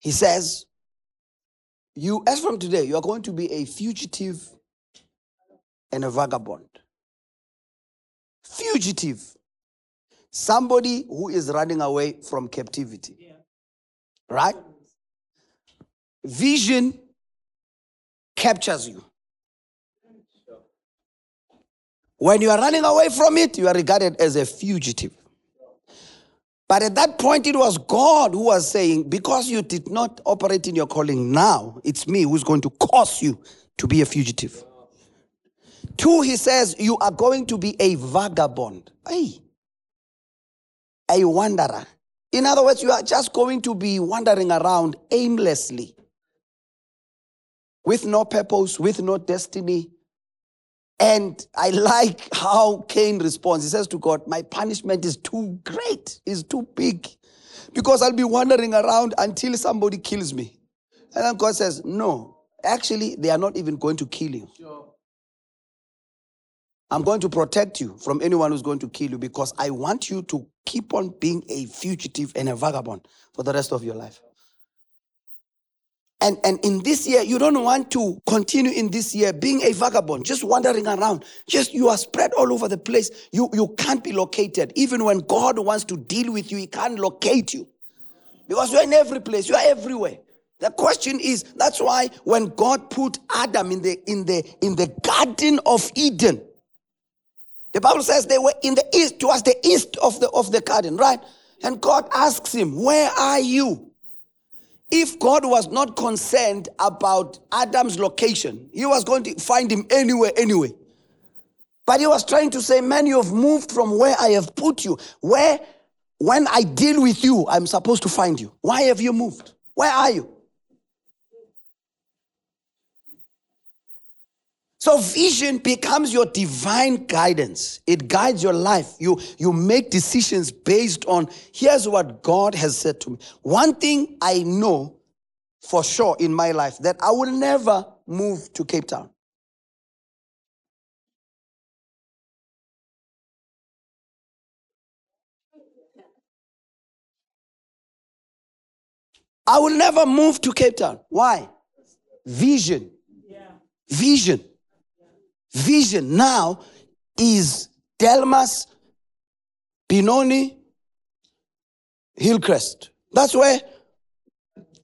He says, You, as from today, you are going to be a fugitive and a vagabond. Fugitive. Somebody who is running away from captivity. Yeah. Right? Vision captures you. When you are running away from it, you are regarded as a fugitive. But at that point, it was God who was saying, Because you did not operate in your calling now, it's me who's going to cause you to be a fugitive. Two, he says, You are going to be a vagabond. Hey, a wanderer. In other words, you are just going to be wandering around aimlessly with no purpose, with no destiny. And I like how Cain responds. He says to God, My punishment is too great, is too big, because I'll be wandering around until somebody kills me. And then God says, No, actually, they are not even going to kill you. Sure. I'm going to protect you from anyone who's going to kill you because I want you to keep on being a fugitive and a vagabond for the rest of your life. And, and in this year, you don't want to continue in this year being a vagabond, just wandering around. Just you are spread all over the place. You, you can't be located. Even when God wants to deal with you, He can't locate you. Because you're in every place, you are everywhere. The question is, that's why when God put Adam in the in the in the Garden of Eden, the Bible says they were in the east, towards the east of the of the garden, right? And God asks him, Where are you? If God was not concerned about Adam's location, he was going to find him anywhere, anyway. But he was trying to say, Man, you have moved from where I have put you. Where, when I deal with you, I'm supposed to find you. Why have you moved? Where are you? So vision becomes your divine guidance. It guides your life. You, you make decisions based on here's what God has said to me. One thing I know for sure in my life that I will never move to Cape Town. I will never move to Cape Town. Why? Vision. Vision vision now is Delmas, Benoni, Hillcrest. That's where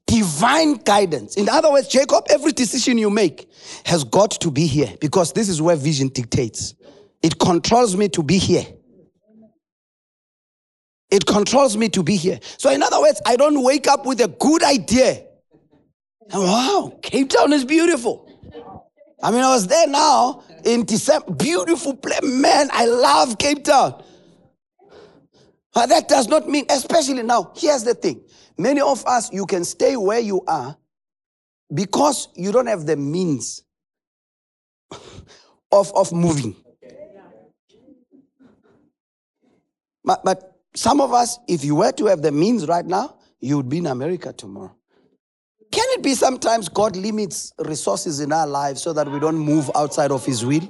divine guidance. In other words, Jacob, every decision you make has got to be here because this is where vision dictates. It controls me to be here. It controls me to be here. So, in other words, I don't wake up with a good idea. Wow, Cape Town is beautiful. I mean, I was there now in December. Beautiful place. Man, I love Cape Town. But that does not mean, especially now, here's the thing. Many of us, you can stay where you are because you don't have the means of, of moving. But, but some of us, if you were to have the means right now, you would be in America tomorrow. Can it be sometimes God limits resources in our lives so that we don't move outside of His will?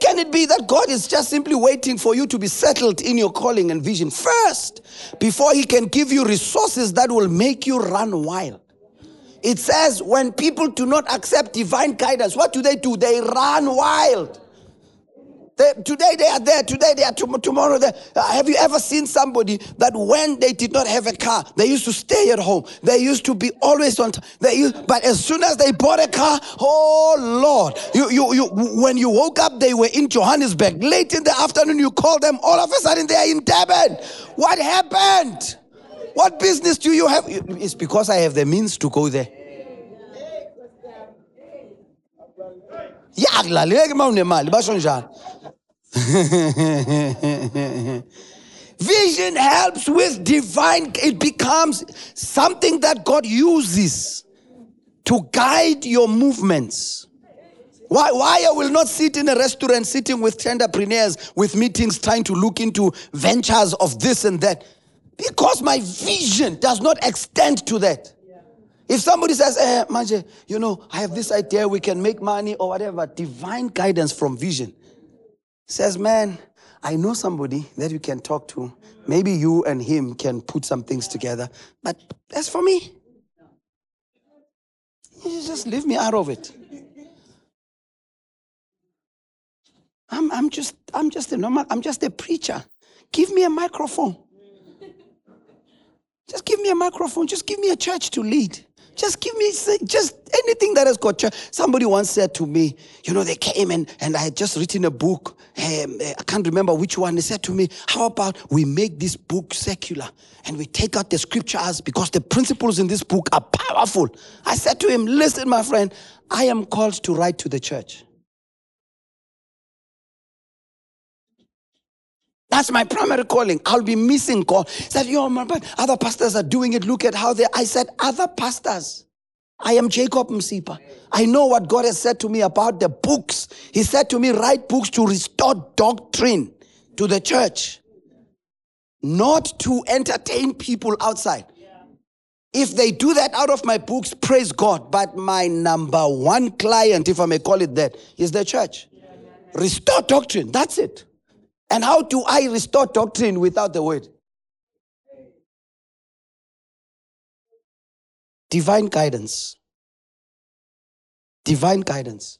Can it be that God is just simply waiting for you to be settled in your calling and vision first before He can give you resources that will make you run wild? It says when people do not accept divine guidance, what do they do? They run wild. They, today they are there, today they are tomorrow there. Uh, have you ever seen somebody that when they did not have a car, they used to stay at home. They used to be always on time. But as soon as they bought a car, oh Lord, you, you, you, when you woke up, they were in Johannesburg. Late in the afternoon, you call them, all of a sudden they are in Durban. What happened? What business do you have? It's because I have the means to go there. Vision helps with divine, it becomes something that God uses to guide your movements. Why, why I will not sit in a restaurant sitting with entrepreneurs with meetings trying to look into ventures of this and that? Because my vision does not extend to that. If somebody says, eh, Manje, you know, I have this idea, we can make money or whatever, divine guidance from vision says, man, I know somebody that you can talk to. Maybe you and him can put some things together. But as for me, you just leave me out of it. I'm, I'm just I'm just a normal, I'm just a preacher. Give me a microphone. Just give me a microphone. Just give me a church to lead. Just give me just anything that has got church. Somebody once said to me, you know, they came and, and I had just written a book. Um, I can't remember which one. They said to me, how about we make this book secular and we take out the scriptures because the principles in this book are powerful. I said to him, listen, my friend, I am called to write to the church. That's my primary calling. I'll be missing call. Said, yo, man, but other pastors are doing it. Look at how they. I said, other pastors. I am Jacob Msipha. I know what God has said to me about the books. He said to me, write books to restore doctrine to the church, not to entertain people outside. If they do that out of my books, praise God. But my number one client, if I may call it that, is the church. Restore doctrine. That's it. And how do I restore doctrine without the word? Divine guidance. Divine guidance.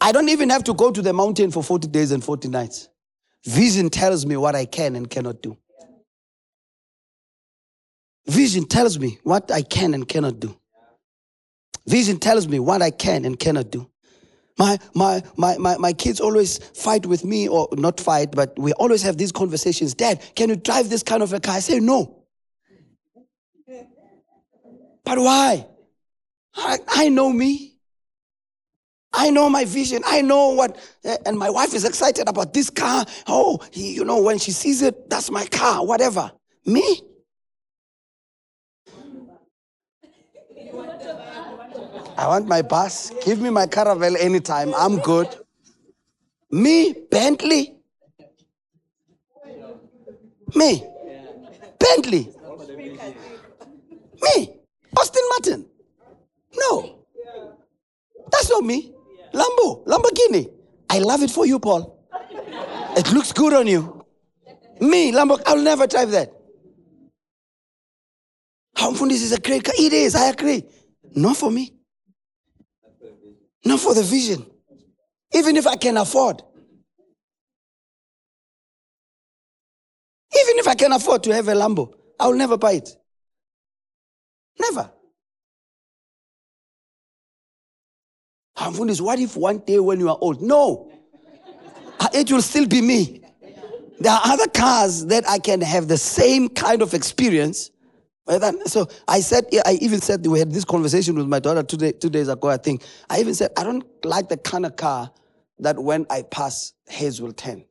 I don't even have to go to the mountain for 40 days and 40 nights. Vision tells me what I can and cannot do. Vision tells me what I can and cannot do. Vision tells me what I can and cannot do. My, my, my, my, my kids always fight with me, or not fight, but we always have these conversations. Dad, can you drive this kind of a car? I say, no. But why? I, I know me. I know my vision. I know what, eh, and my wife is excited about this car. Oh, you know, when she sees it, that's my car, whatever. Me? I want my bus. Give me my Caravelle anytime. I'm good. Me, Bentley. Me, Bentley. Me, Aston Martin. No, that's not me. Lambo, Lamborghini. I love it for you, Paul. It looks good on you. Me, Lambo, I'll never drive that. How this is a great car. It is, I agree. Not for me. Not for the vision. Even if I can afford. Even if I can afford to have a Lambo, I will never buy it. Never. is what if one day when you are old? No. Uh, it will still be me. There are other cars that I can have the same kind of experience so I said, I even said, we had this conversation with my daughter two, day, two days ago, I think. I even said, I don't like the kind of car that when I pass, heads will turn.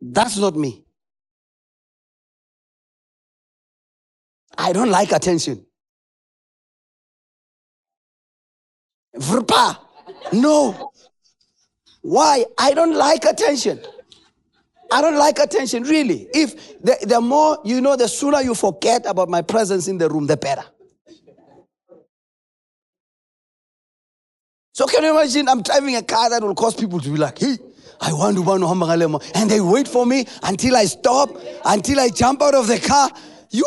That's not me. I don't like attention. Vrpa. No. Why? I don't like attention. I don't like attention, really. If the, the more, you know, the sooner you forget about my presence in the room, the better. So can you imagine I'm driving a car that will cause people to be like, hey, I want to want to and they wait for me until I stop, until I jump out of the car. You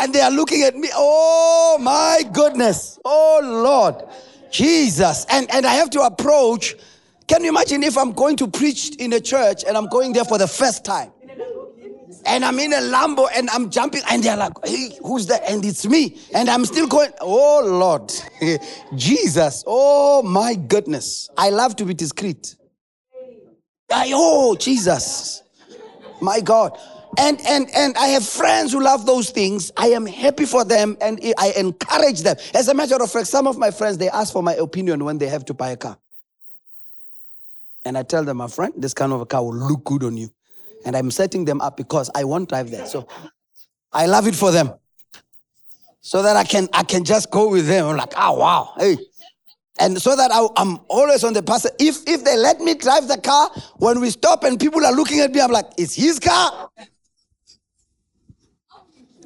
and they are looking at me. Oh my goodness. Oh Lord. Jesus. And and I have to approach can you imagine if I'm going to preach in a church and I'm going there for the first time? And I'm in a Lambo and I'm jumping, and they're like, hey, who's that? And it's me. And I'm still going, oh Lord, Jesus, oh my goodness. I love to be discreet. I, oh, Jesus. My God. And and and I have friends who love those things. I am happy for them and I encourage them. As a matter of fact, some of my friends they ask for my opinion when they have to buy a car. And I tell them, my friend, this kind of a car will look good on you. And I'm setting them up because I won't drive there. So I love it for them. So that I can I can just go with them. I'm like, oh wow, hey. And so that I, am always on the path. If if they let me drive the car, when we stop and people are looking at me, I'm like, it's his car.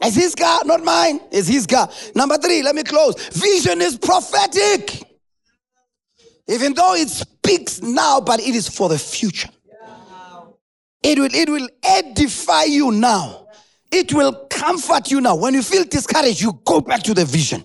It's his car, not mine. It's his car. Number three, let me close. Vision is prophetic. Even though it speaks now, but it is for the future. It will, it will edify you now. It will comfort you now. When you feel discouraged, you go back to the vision.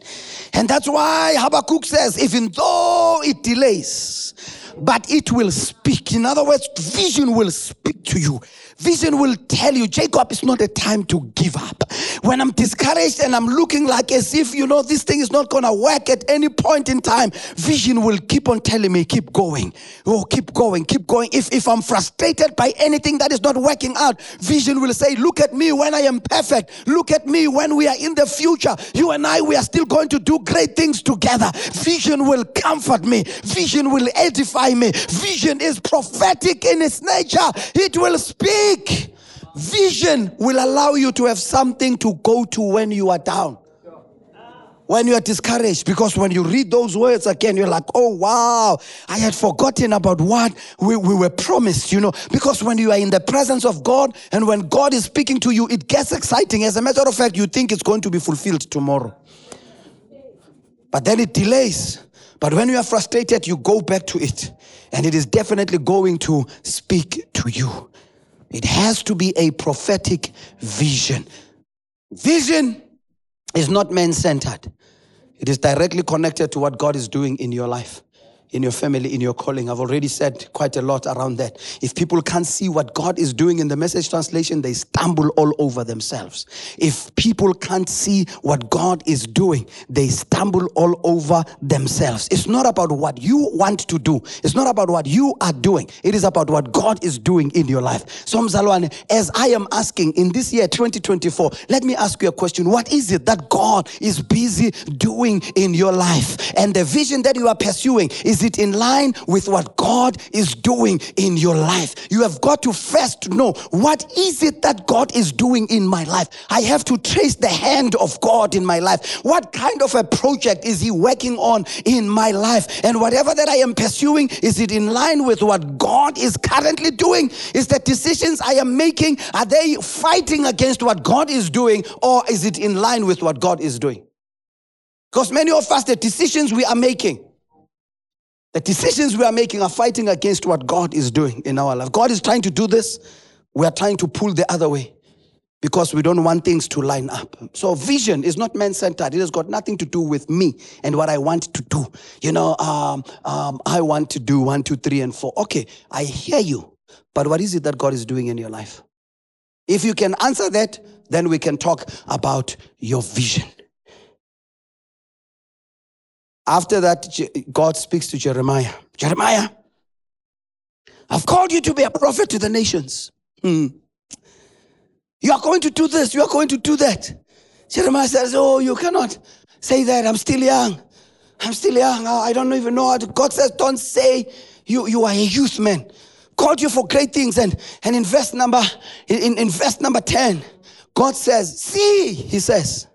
And that's why Habakkuk says, even though it delays, but it will speak. In other words, vision will speak to you. Vision will tell you, Jacob, it's not a time to give up. When I'm discouraged and I'm looking like as if, you know, this thing is not going to work at any point in time, vision will keep on telling me, keep going. Oh, keep going, keep going. If, if I'm frustrated by anything that is not working out, vision will say, look at me when I am perfect. Look at me when we are in the future. You and I, we are still going to do great things together. Vision will comfort me. Vision will edify me. Vision is prophetic in its nature. It will speak speak. Vision will allow you to have something to go to when you are down. When you are discouraged, because when you read those words again, you're like, oh wow, I had forgotten about what we, we were promised, you know. Because when you are in the presence of God and when God is speaking to you, it gets exciting. As a matter of fact, you think it's going to be fulfilled tomorrow. But then it delays. But when you are frustrated, you go back to it. And it is definitely going to speak to you. It has to be a prophetic vision. Vision is not man centered, it is directly connected to what God is doing in your life in your family, in your calling. I've already said quite a lot around that. If people can't see what God is doing in the message translation, they stumble all over themselves. If people can't see what God is doing, they stumble all over themselves. It's not about what you want to do, it's not about what you are doing. It is about what God is doing in your life. So, Mzalwane, as I am asking in this year 2024, let me ask you a question. What is it that God is busy doing in your life? And the vision that you are pursuing is is it in line with what God is doing in your life? You have got to first know what is it that God is doing in my life? I have to trace the hand of God in my life. What kind of a project is He working on in my life? And whatever that I am pursuing, is it in line with what God is currently doing? Is the decisions I am making, are they fighting against what God is doing, or is it in line with what God is doing? Because many of us, the decisions we are making, the decisions we are making are fighting against what God is doing in our life. God is trying to do this. We are trying to pull the other way because we don't want things to line up. So vision is not man centered. It has got nothing to do with me and what I want to do. You know, um, um, I want to do one, two, three, and four. Okay, I hear you. But what is it that God is doing in your life? If you can answer that, then we can talk about your vision. After that, God speaks to Jeremiah Jeremiah, I've called you to be a prophet to the nations. Hmm. You are going to do this, you are going to do that. Jeremiah says, Oh, you cannot say that. I'm still young. I'm still young. I don't even know how to. God says, Don't say you, you are a youth man. Called you for great things. And, and in verse number in, in verse number 10, God says, See, he says,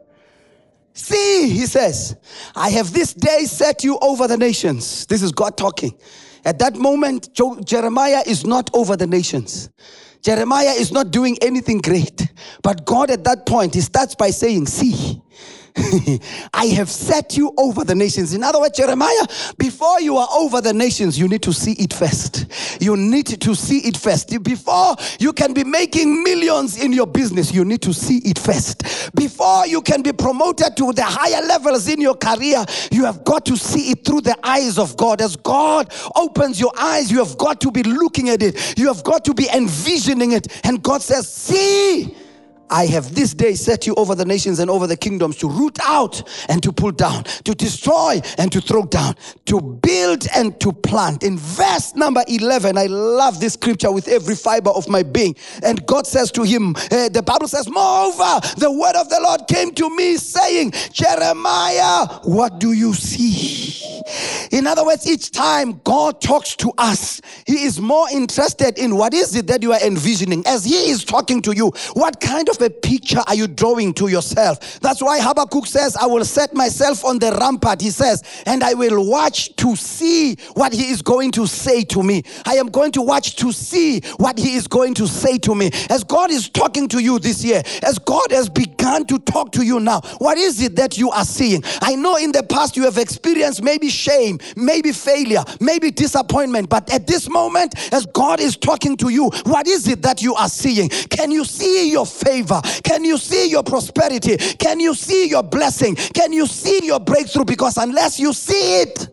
See, he says, I have this day set you over the nations. This is God talking. At that moment, Jeremiah is not over the nations. Jeremiah is not doing anything great. But God, at that point, he starts by saying, See, I have set you over the nations. In other words, Jeremiah, before you are over the nations, you need to see it first. You need to see it first. Before you can be making millions in your business, you need to see it first. Before you can be promoted to the higher levels in your career, you have got to see it through the eyes of God. As God opens your eyes, you have got to be looking at it. You have got to be envisioning it. And God says, See, I have this day set you over the nations and over the kingdoms to root out and to pull down, to destroy and to throw down, to build and to plant. In verse number 11, I love this scripture with every fiber of my being. And God says to him, uh, the Bible says, Moreover, the word of the Lord came to me saying, Jeremiah, what do you see? In other words, each time God talks to us, He is more interested in what is it that you are envisioning. As He is talking to you, what kind of a picture are you drawing to yourself? That's why Habakkuk says, I will set myself on the rampart, he says, and I will watch to see what He is going to say to me. I am going to watch to see what He is going to say to me. As God is talking to you this year, as God has begun to talk to you now, what is it that you are seeing? I know in the past you have experienced maybe shame, maybe failure, maybe disappointment. But at this moment, as God is talking to you, what is it that you are seeing? Can you see your favor? Can you see your prosperity? Can you see your blessing? Can you see your breakthrough? Because unless you see it,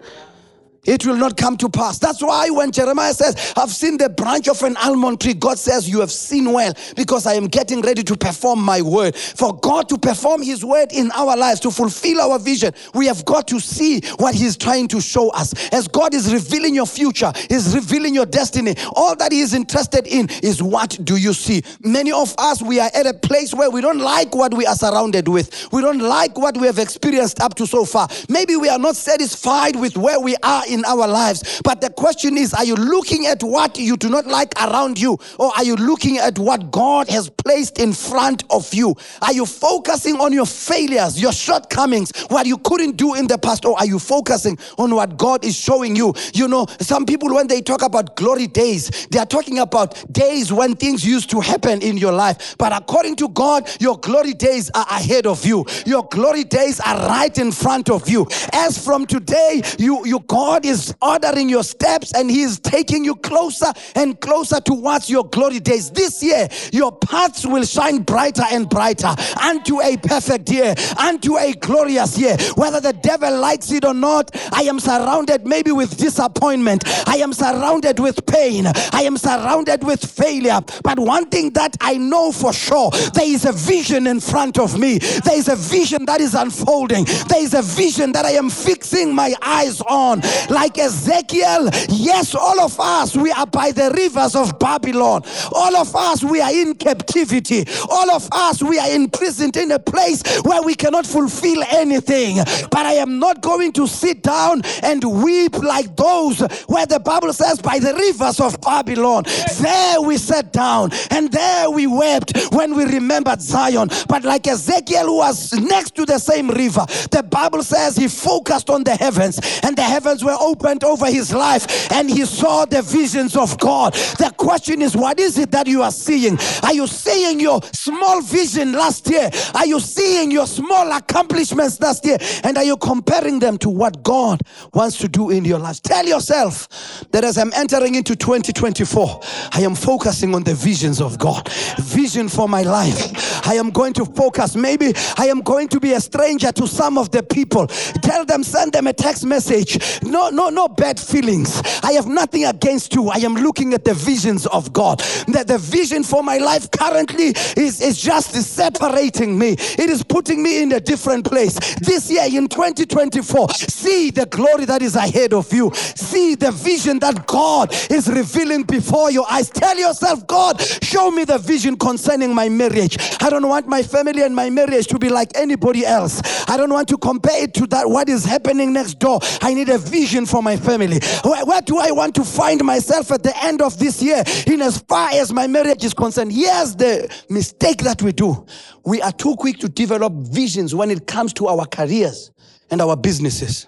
it will not come to pass. That's why when Jeremiah says, I've seen the branch of an almond tree, God says, You have seen well because I am getting ready to perform my word. For God to perform his word in our lives, to fulfill our vision, we have got to see what he's trying to show us. As God is revealing your future, is revealing your destiny, all that he is interested in is what do you see? Many of us, we are at a place where we don't like what we are surrounded with. We don't like what we have experienced up to so far. Maybe we are not satisfied with where we are in our lives. But the question is are you looking at what you do not like around you, or are you looking at what God has placed in front of you? Are you focusing on your failures, your shortcomings, what you couldn't do in the past, or are you focusing on what God is showing you? You know, some people, when they talk about glory days, they are talking about days when things used to happen in your life. But according to God, your glory days are ahead of you. Your glory days are right in front of you. As from today, you, you God God is ordering your steps and He is taking you closer and closer towards your glory days. This year, your paths will shine brighter and brighter unto a perfect year, unto a glorious year. Whether the devil likes it or not, I am surrounded maybe with disappointment. I am surrounded with pain. I am surrounded with failure. But one thing that I know for sure there is a vision in front of me. There is a vision that is unfolding. There is a vision that I am fixing my eyes on like Ezekiel. Yes, all of us, we are by the rivers of Babylon. All of us, we are in captivity. All of us, we are imprisoned in a place where we cannot fulfill anything. But I am not going to sit down and weep like those where the Bible says, by the rivers of Babylon. There we sat down and there we wept when we remembered Zion. But like Ezekiel, who was next to the same river, the Bible says he focused on the heavens and the heavens were opened over his life and he saw the visions of God. The question is, what is it that you are seeing? Are you seeing your small vision last year? Are you seeing your small accomplishments last year? And are you comparing them to what God wants to do in your life? Tell yourself that as I'm entering into 2024, I am focusing on the visions of God. Vision for my life. I am going to focus. Maybe I am going to be a stranger to some of the people. Tell them, send them a text message. No no, no, bad feelings. I have nothing against you. I am looking at the visions of God. That the vision for my life currently is, is just separating me. It is putting me in a different place. This year in 2024, see the glory that is ahead of you. See the vision that God is revealing before your eyes. Tell yourself, God, show me the vision concerning my marriage. I don't want my family and my marriage to be like anybody else. I don't want to compare it to that what is happening next door. I need a vision vision for my family? Where, where do I want to find myself at the end of this year in as far as my marriage is concerned? Here's the mistake that we do. We are too quick to develop visions when it comes to our careers and our businesses.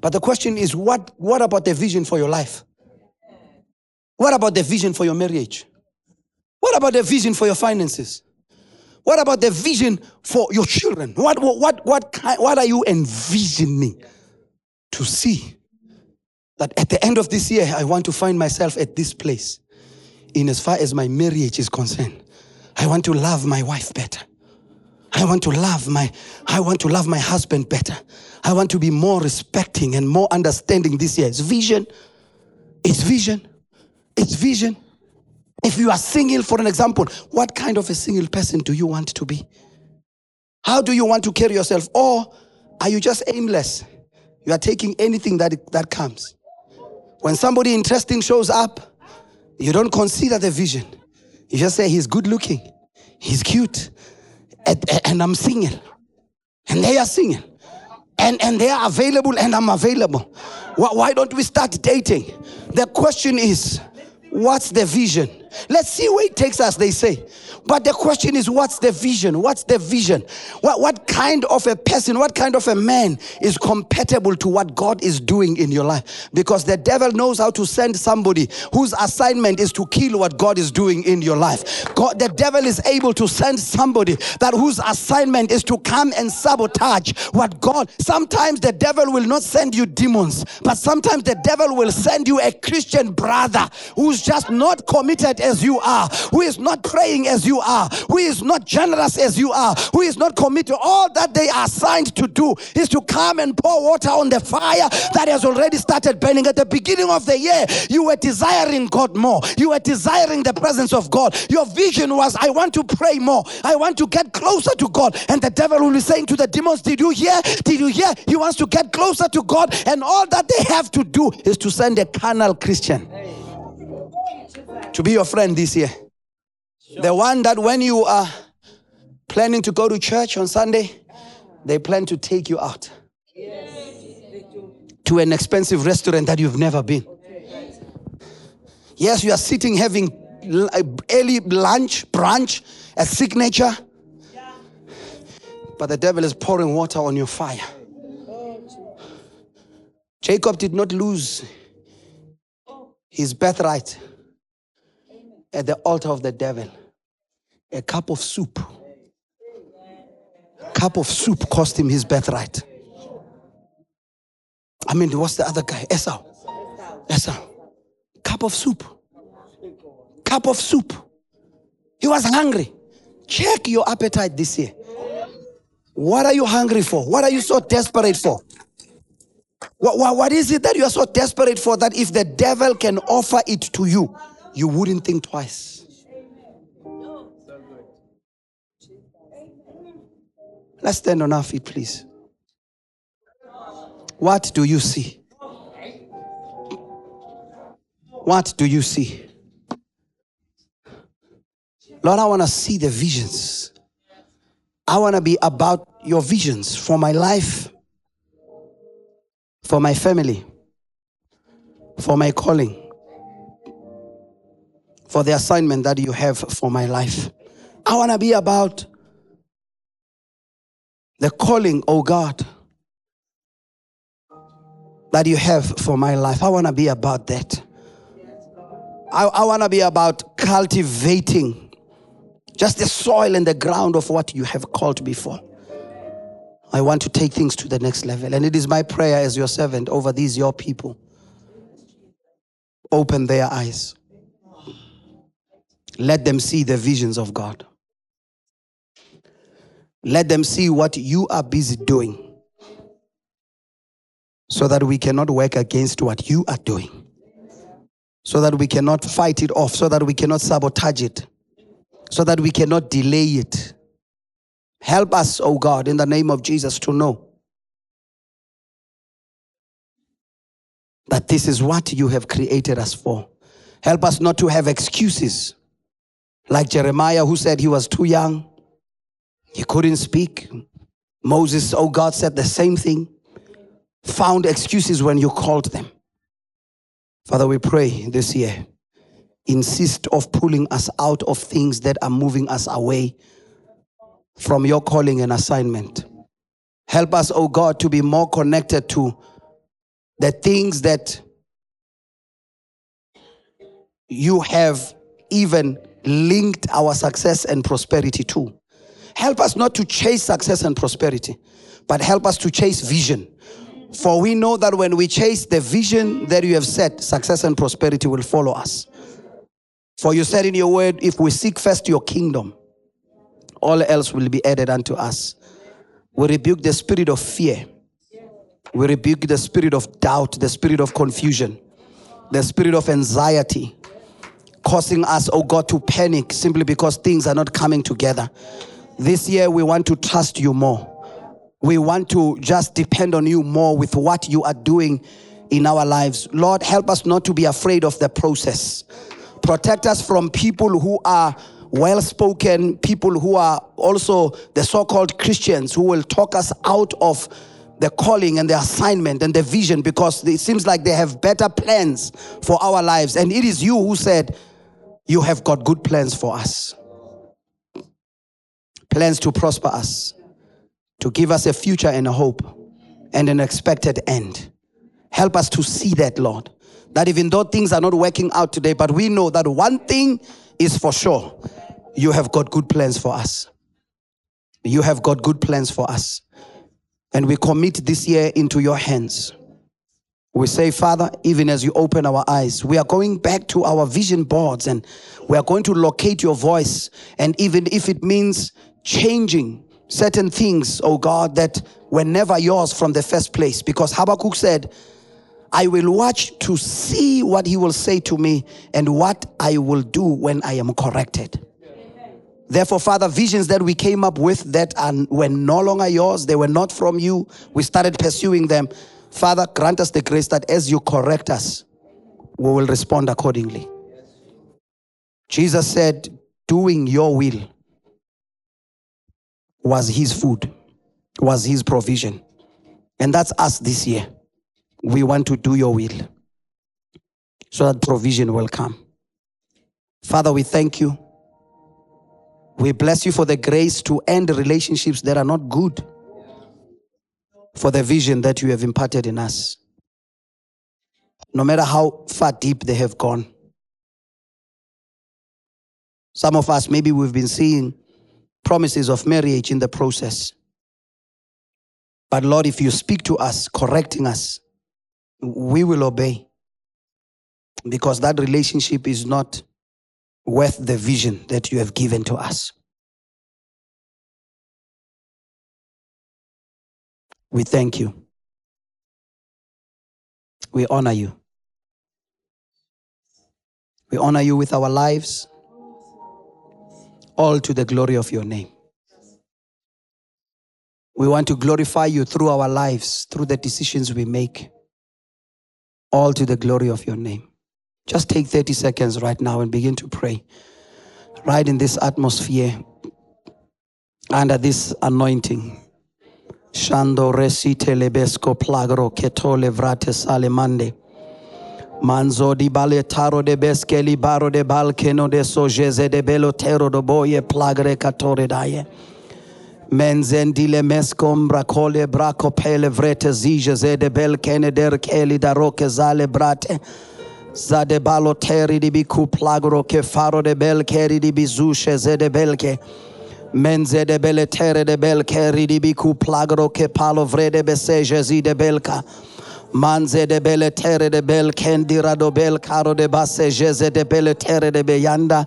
But the question is, what, what about the vision for your life? What about the vision for your marriage? What about the vision for your finances? What about the vision for your children? What, what, what, what, what are you envisioning to see? That at the end of this year, I want to find myself at this place in as far as my marriage is concerned. I want to love my wife better. I want to love my I want to love my husband better. I want to be more respecting and more understanding this year. It's vision. It's vision. It's vision. If you are single, for an example, what kind of a single person do you want to be? How do you want to carry yourself? Or are you just aimless? You are taking anything that, that comes. When somebody interesting shows up, you don't consider the vision. You just say, He's good looking, He's cute, and, and I'm single. And they are single. And, and they are available, and I'm available. Why, why don't we start dating? The question is, what's the vision? Let's see where it takes us, they say. But the question is, what's the vision? What's the vision? What, what kind of a person, what kind of a man is compatible to what God is doing in your life? Because the devil knows how to send somebody whose assignment is to kill what God is doing in your life. God, the devil is able to send somebody that whose assignment is to come and sabotage what God. Sometimes the devil will not send you demons, but sometimes the devil will send you a Christian brother who's just not committed as you are, who is not praying as you are, who is not generous as you are, who is not committed. All that they are assigned to do is to come and pour water on the fire that has already started burning. At the beginning of the year, you were desiring God more, you were desiring the presence of God. Your vision was, I want to pray more, I want to get closer to God. And the devil will be saying to the demons, Did you hear? Did you hear? He wants to get closer to God, and all that they have to do is to send a carnal Christian to be your friend this year. The one that when you are planning to go to church on Sunday, they plan to take you out to an expensive restaurant that you've never been. Yes, you are sitting having uh, early lunch, brunch, a signature, but the devil is pouring water on your fire. Jacob did not lose his birthright at the altar of the devil. A cup of soup. A cup of soup cost him his birthright. I mean, what's the other guy? Esau. Esau. Cup of soup. Cup of soup. He was hungry. Check your appetite this year. What are you hungry for? What are you so desperate for? What, what, what is it that you are so desperate for that if the devil can offer it to you, you wouldn't think twice. Let's stand on our feet, please. What do you see? What do you see? Lord, I want to see the visions. I want to be about your visions for my life, for my family, for my calling for the assignment that you have for my life. I want to be about the calling, oh God, that you have for my life. I want to be about that. I, I want to be about cultivating just the soil and the ground of what you have called before. I want to take things to the next level. And it is my prayer as your servant over these, your people. Open their eyes. Let them see the visions of God. Let them see what you are busy doing so that we cannot work against what you are doing, so that we cannot fight it off, so that we cannot sabotage it, so that we cannot delay it. Help us, oh God, in the name of Jesus, to know that this is what you have created us for. Help us not to have excuses like Jeremiah, who said he was too young, he couldn't speak. Moses, oh God, said the same thing. Found excuses when you called them. Father, we pray this year, insist of pulling us out of things that are moving us away from your calling and assignment. Help us, oh God, to be more connected to the things that you have even linked our success and prosperity to. Help us not to chase success and prosperity, but help us to chase vision. For we know that when we chase the vision that you have set, success and prosperity will follow us. For you said in your word, if we seek first your kingdom, all else will be added unto us. We rebuke the spirit of fear. We rebuke the spirit of doubt, the spirit of confusion, the spirit of anxiety causing us, oh God, to panic simply because things are not coming together. This year, we want to trust you more. We want to just depend on you more with what you are doing in our lives. Lord, help us not to be afraid of the process. Protect us from people who are well spoken, people who are also the so called Christians who will talk us out of the calling and the assignment and the vision because it seems like they have better plans for our lives. And it is you who said, You have got good plans for us. Plans to prosper us, to give us a future and a hope and an expected end. Help us to see that, Lord. That even though things are not working out today, but we know that one thing is for sure you have got good plans for us. You have got good plans for us. And we commit this year into your hands. We say, Father, even as you open our eyes, we are going back to our vision boards and we are going to locate your voice. And even if it means changing certain things, oh God, that were never yours from the first place. Because Habakkuk said, I will watch to see what he will say to me and what I will do when I am corrected. Therefore, Father, visions that we came up with that are, were no longer yours, they were not from you, we started pursuing them. Father, grant us the grace that as you correct us, we will respond accordingly. Jesus said, Doing your will was his food, was his provision. And that's us this year. We want to do your will so that provision will come. Father, we thank you we bless you for the grace to end relationships that are not good, for the vision that you have imparted in us. No matter how far deep they have gone. Some of us, maybe we've been seeing promises of marriage in the process. But Lord, if you speak to us, correcting us, we will obey. Because that relationship is not worth the vision that you have given to us. We thank you. We honor you. We honor you with our lives, all to the glory of your name. We want to glorify you through our lives, through the decisions we make, all to the glory of your name. Just take 30 seconds right now and begin to pray. Right in this atmosphere, under this anointing. Shando resite lebesco plagro ketole vrate salemande. Manzo di baletaro de besque baro de balkeno de sojeze de belotero do boye plagre katore daye. Menzendile mescom bracole braco pele vrete zije de belkene der keli da roke zale brate. Zade baloteri di biku plagro ke faro de bel keri di bizushe zede belke. Menze de bele tere de bel keri di biku plagro ke palo vrede beseje zide belka. Manze de bele tere de bel kendira do bel caro de basse jeze de bele tere de beyanda.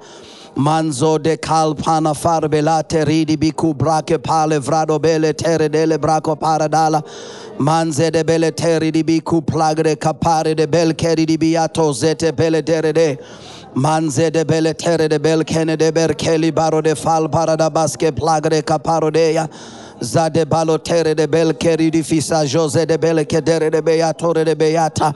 Manzo de calpana farbelate ridi biku brake pale vrado bele tere dele braco paradala. Manze de bele teri di biku plagre capare de bel keri di biato zete bele dere de. Manze de bele tere de bel kene de berkeli baro de fal parada baske plagre caparo de ya. Zade balo tere de bel keri di fisa jose de bele kedere de beatore de beata.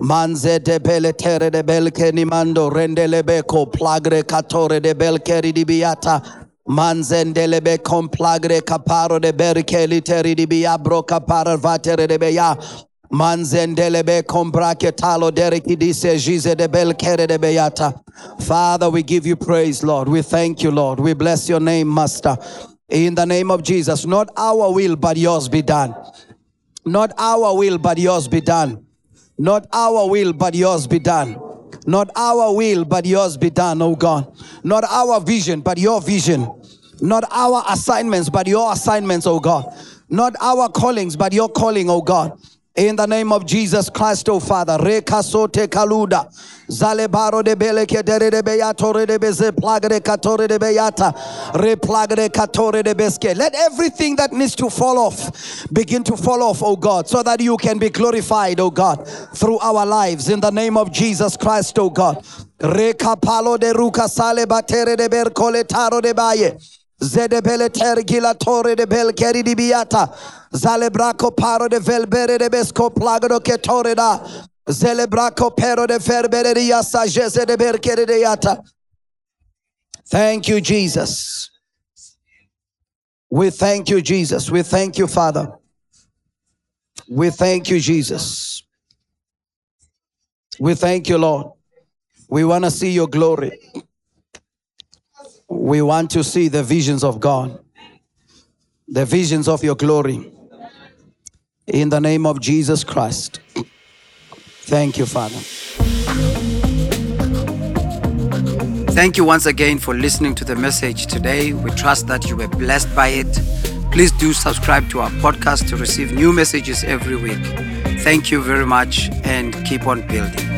Manze de bele tere de bel keni mando rendele beko plagre katore de bel keri di biata. Manzendelebe complagre caparo de berkeli teri di biabro capara vatere de beya. Manzendelebe combraque talo dereki dise jize de belkere de beyata. Father, we give you praise, Lord. We thank you, Lord. We bless your name, Master. In the name of Jesus, not our will, but yours be done. Not our will, but yours be done. Not our will, but yours be done. Not our will, but yours be done, oh God. Not our vision, but your vision. Not our assignments, but your assignments, oh God. Not our callings, but your calling, oh God. In the name of Jesus Christ, oh Father, rekasote kaluda, zalebaro de beleke de beyatore de beze plagre katore de beyata, replagre katore de beske. Let everything that needs to fall off begin to fall off, oh God, so that you can be glorified, oh God, through our lives. In the name of Jesus Christ, oh God. Rekapalo de ruka sale batere de bercole taro de baye. Zedebele tergila torre de bel keri di biata. Zalebraco paro de velbere de besco plagado que torre da. Zelebraco pero de ferbere de yasa jese de berkere de yata. Thank you, Jesus. We thank you, Jesus. We thank you, Father. We thank you, Jesus. We thank you, Lord. We want to see your glory. We want to see the visions of God, the visions of your glory. In the name of Jesus Christ. Thank you, Father. Thank you once again for listening to the message today. We trust that you were blessed by it. Please do subscribe to our podcast to receive new messages every week. Thank you very much and keep on building.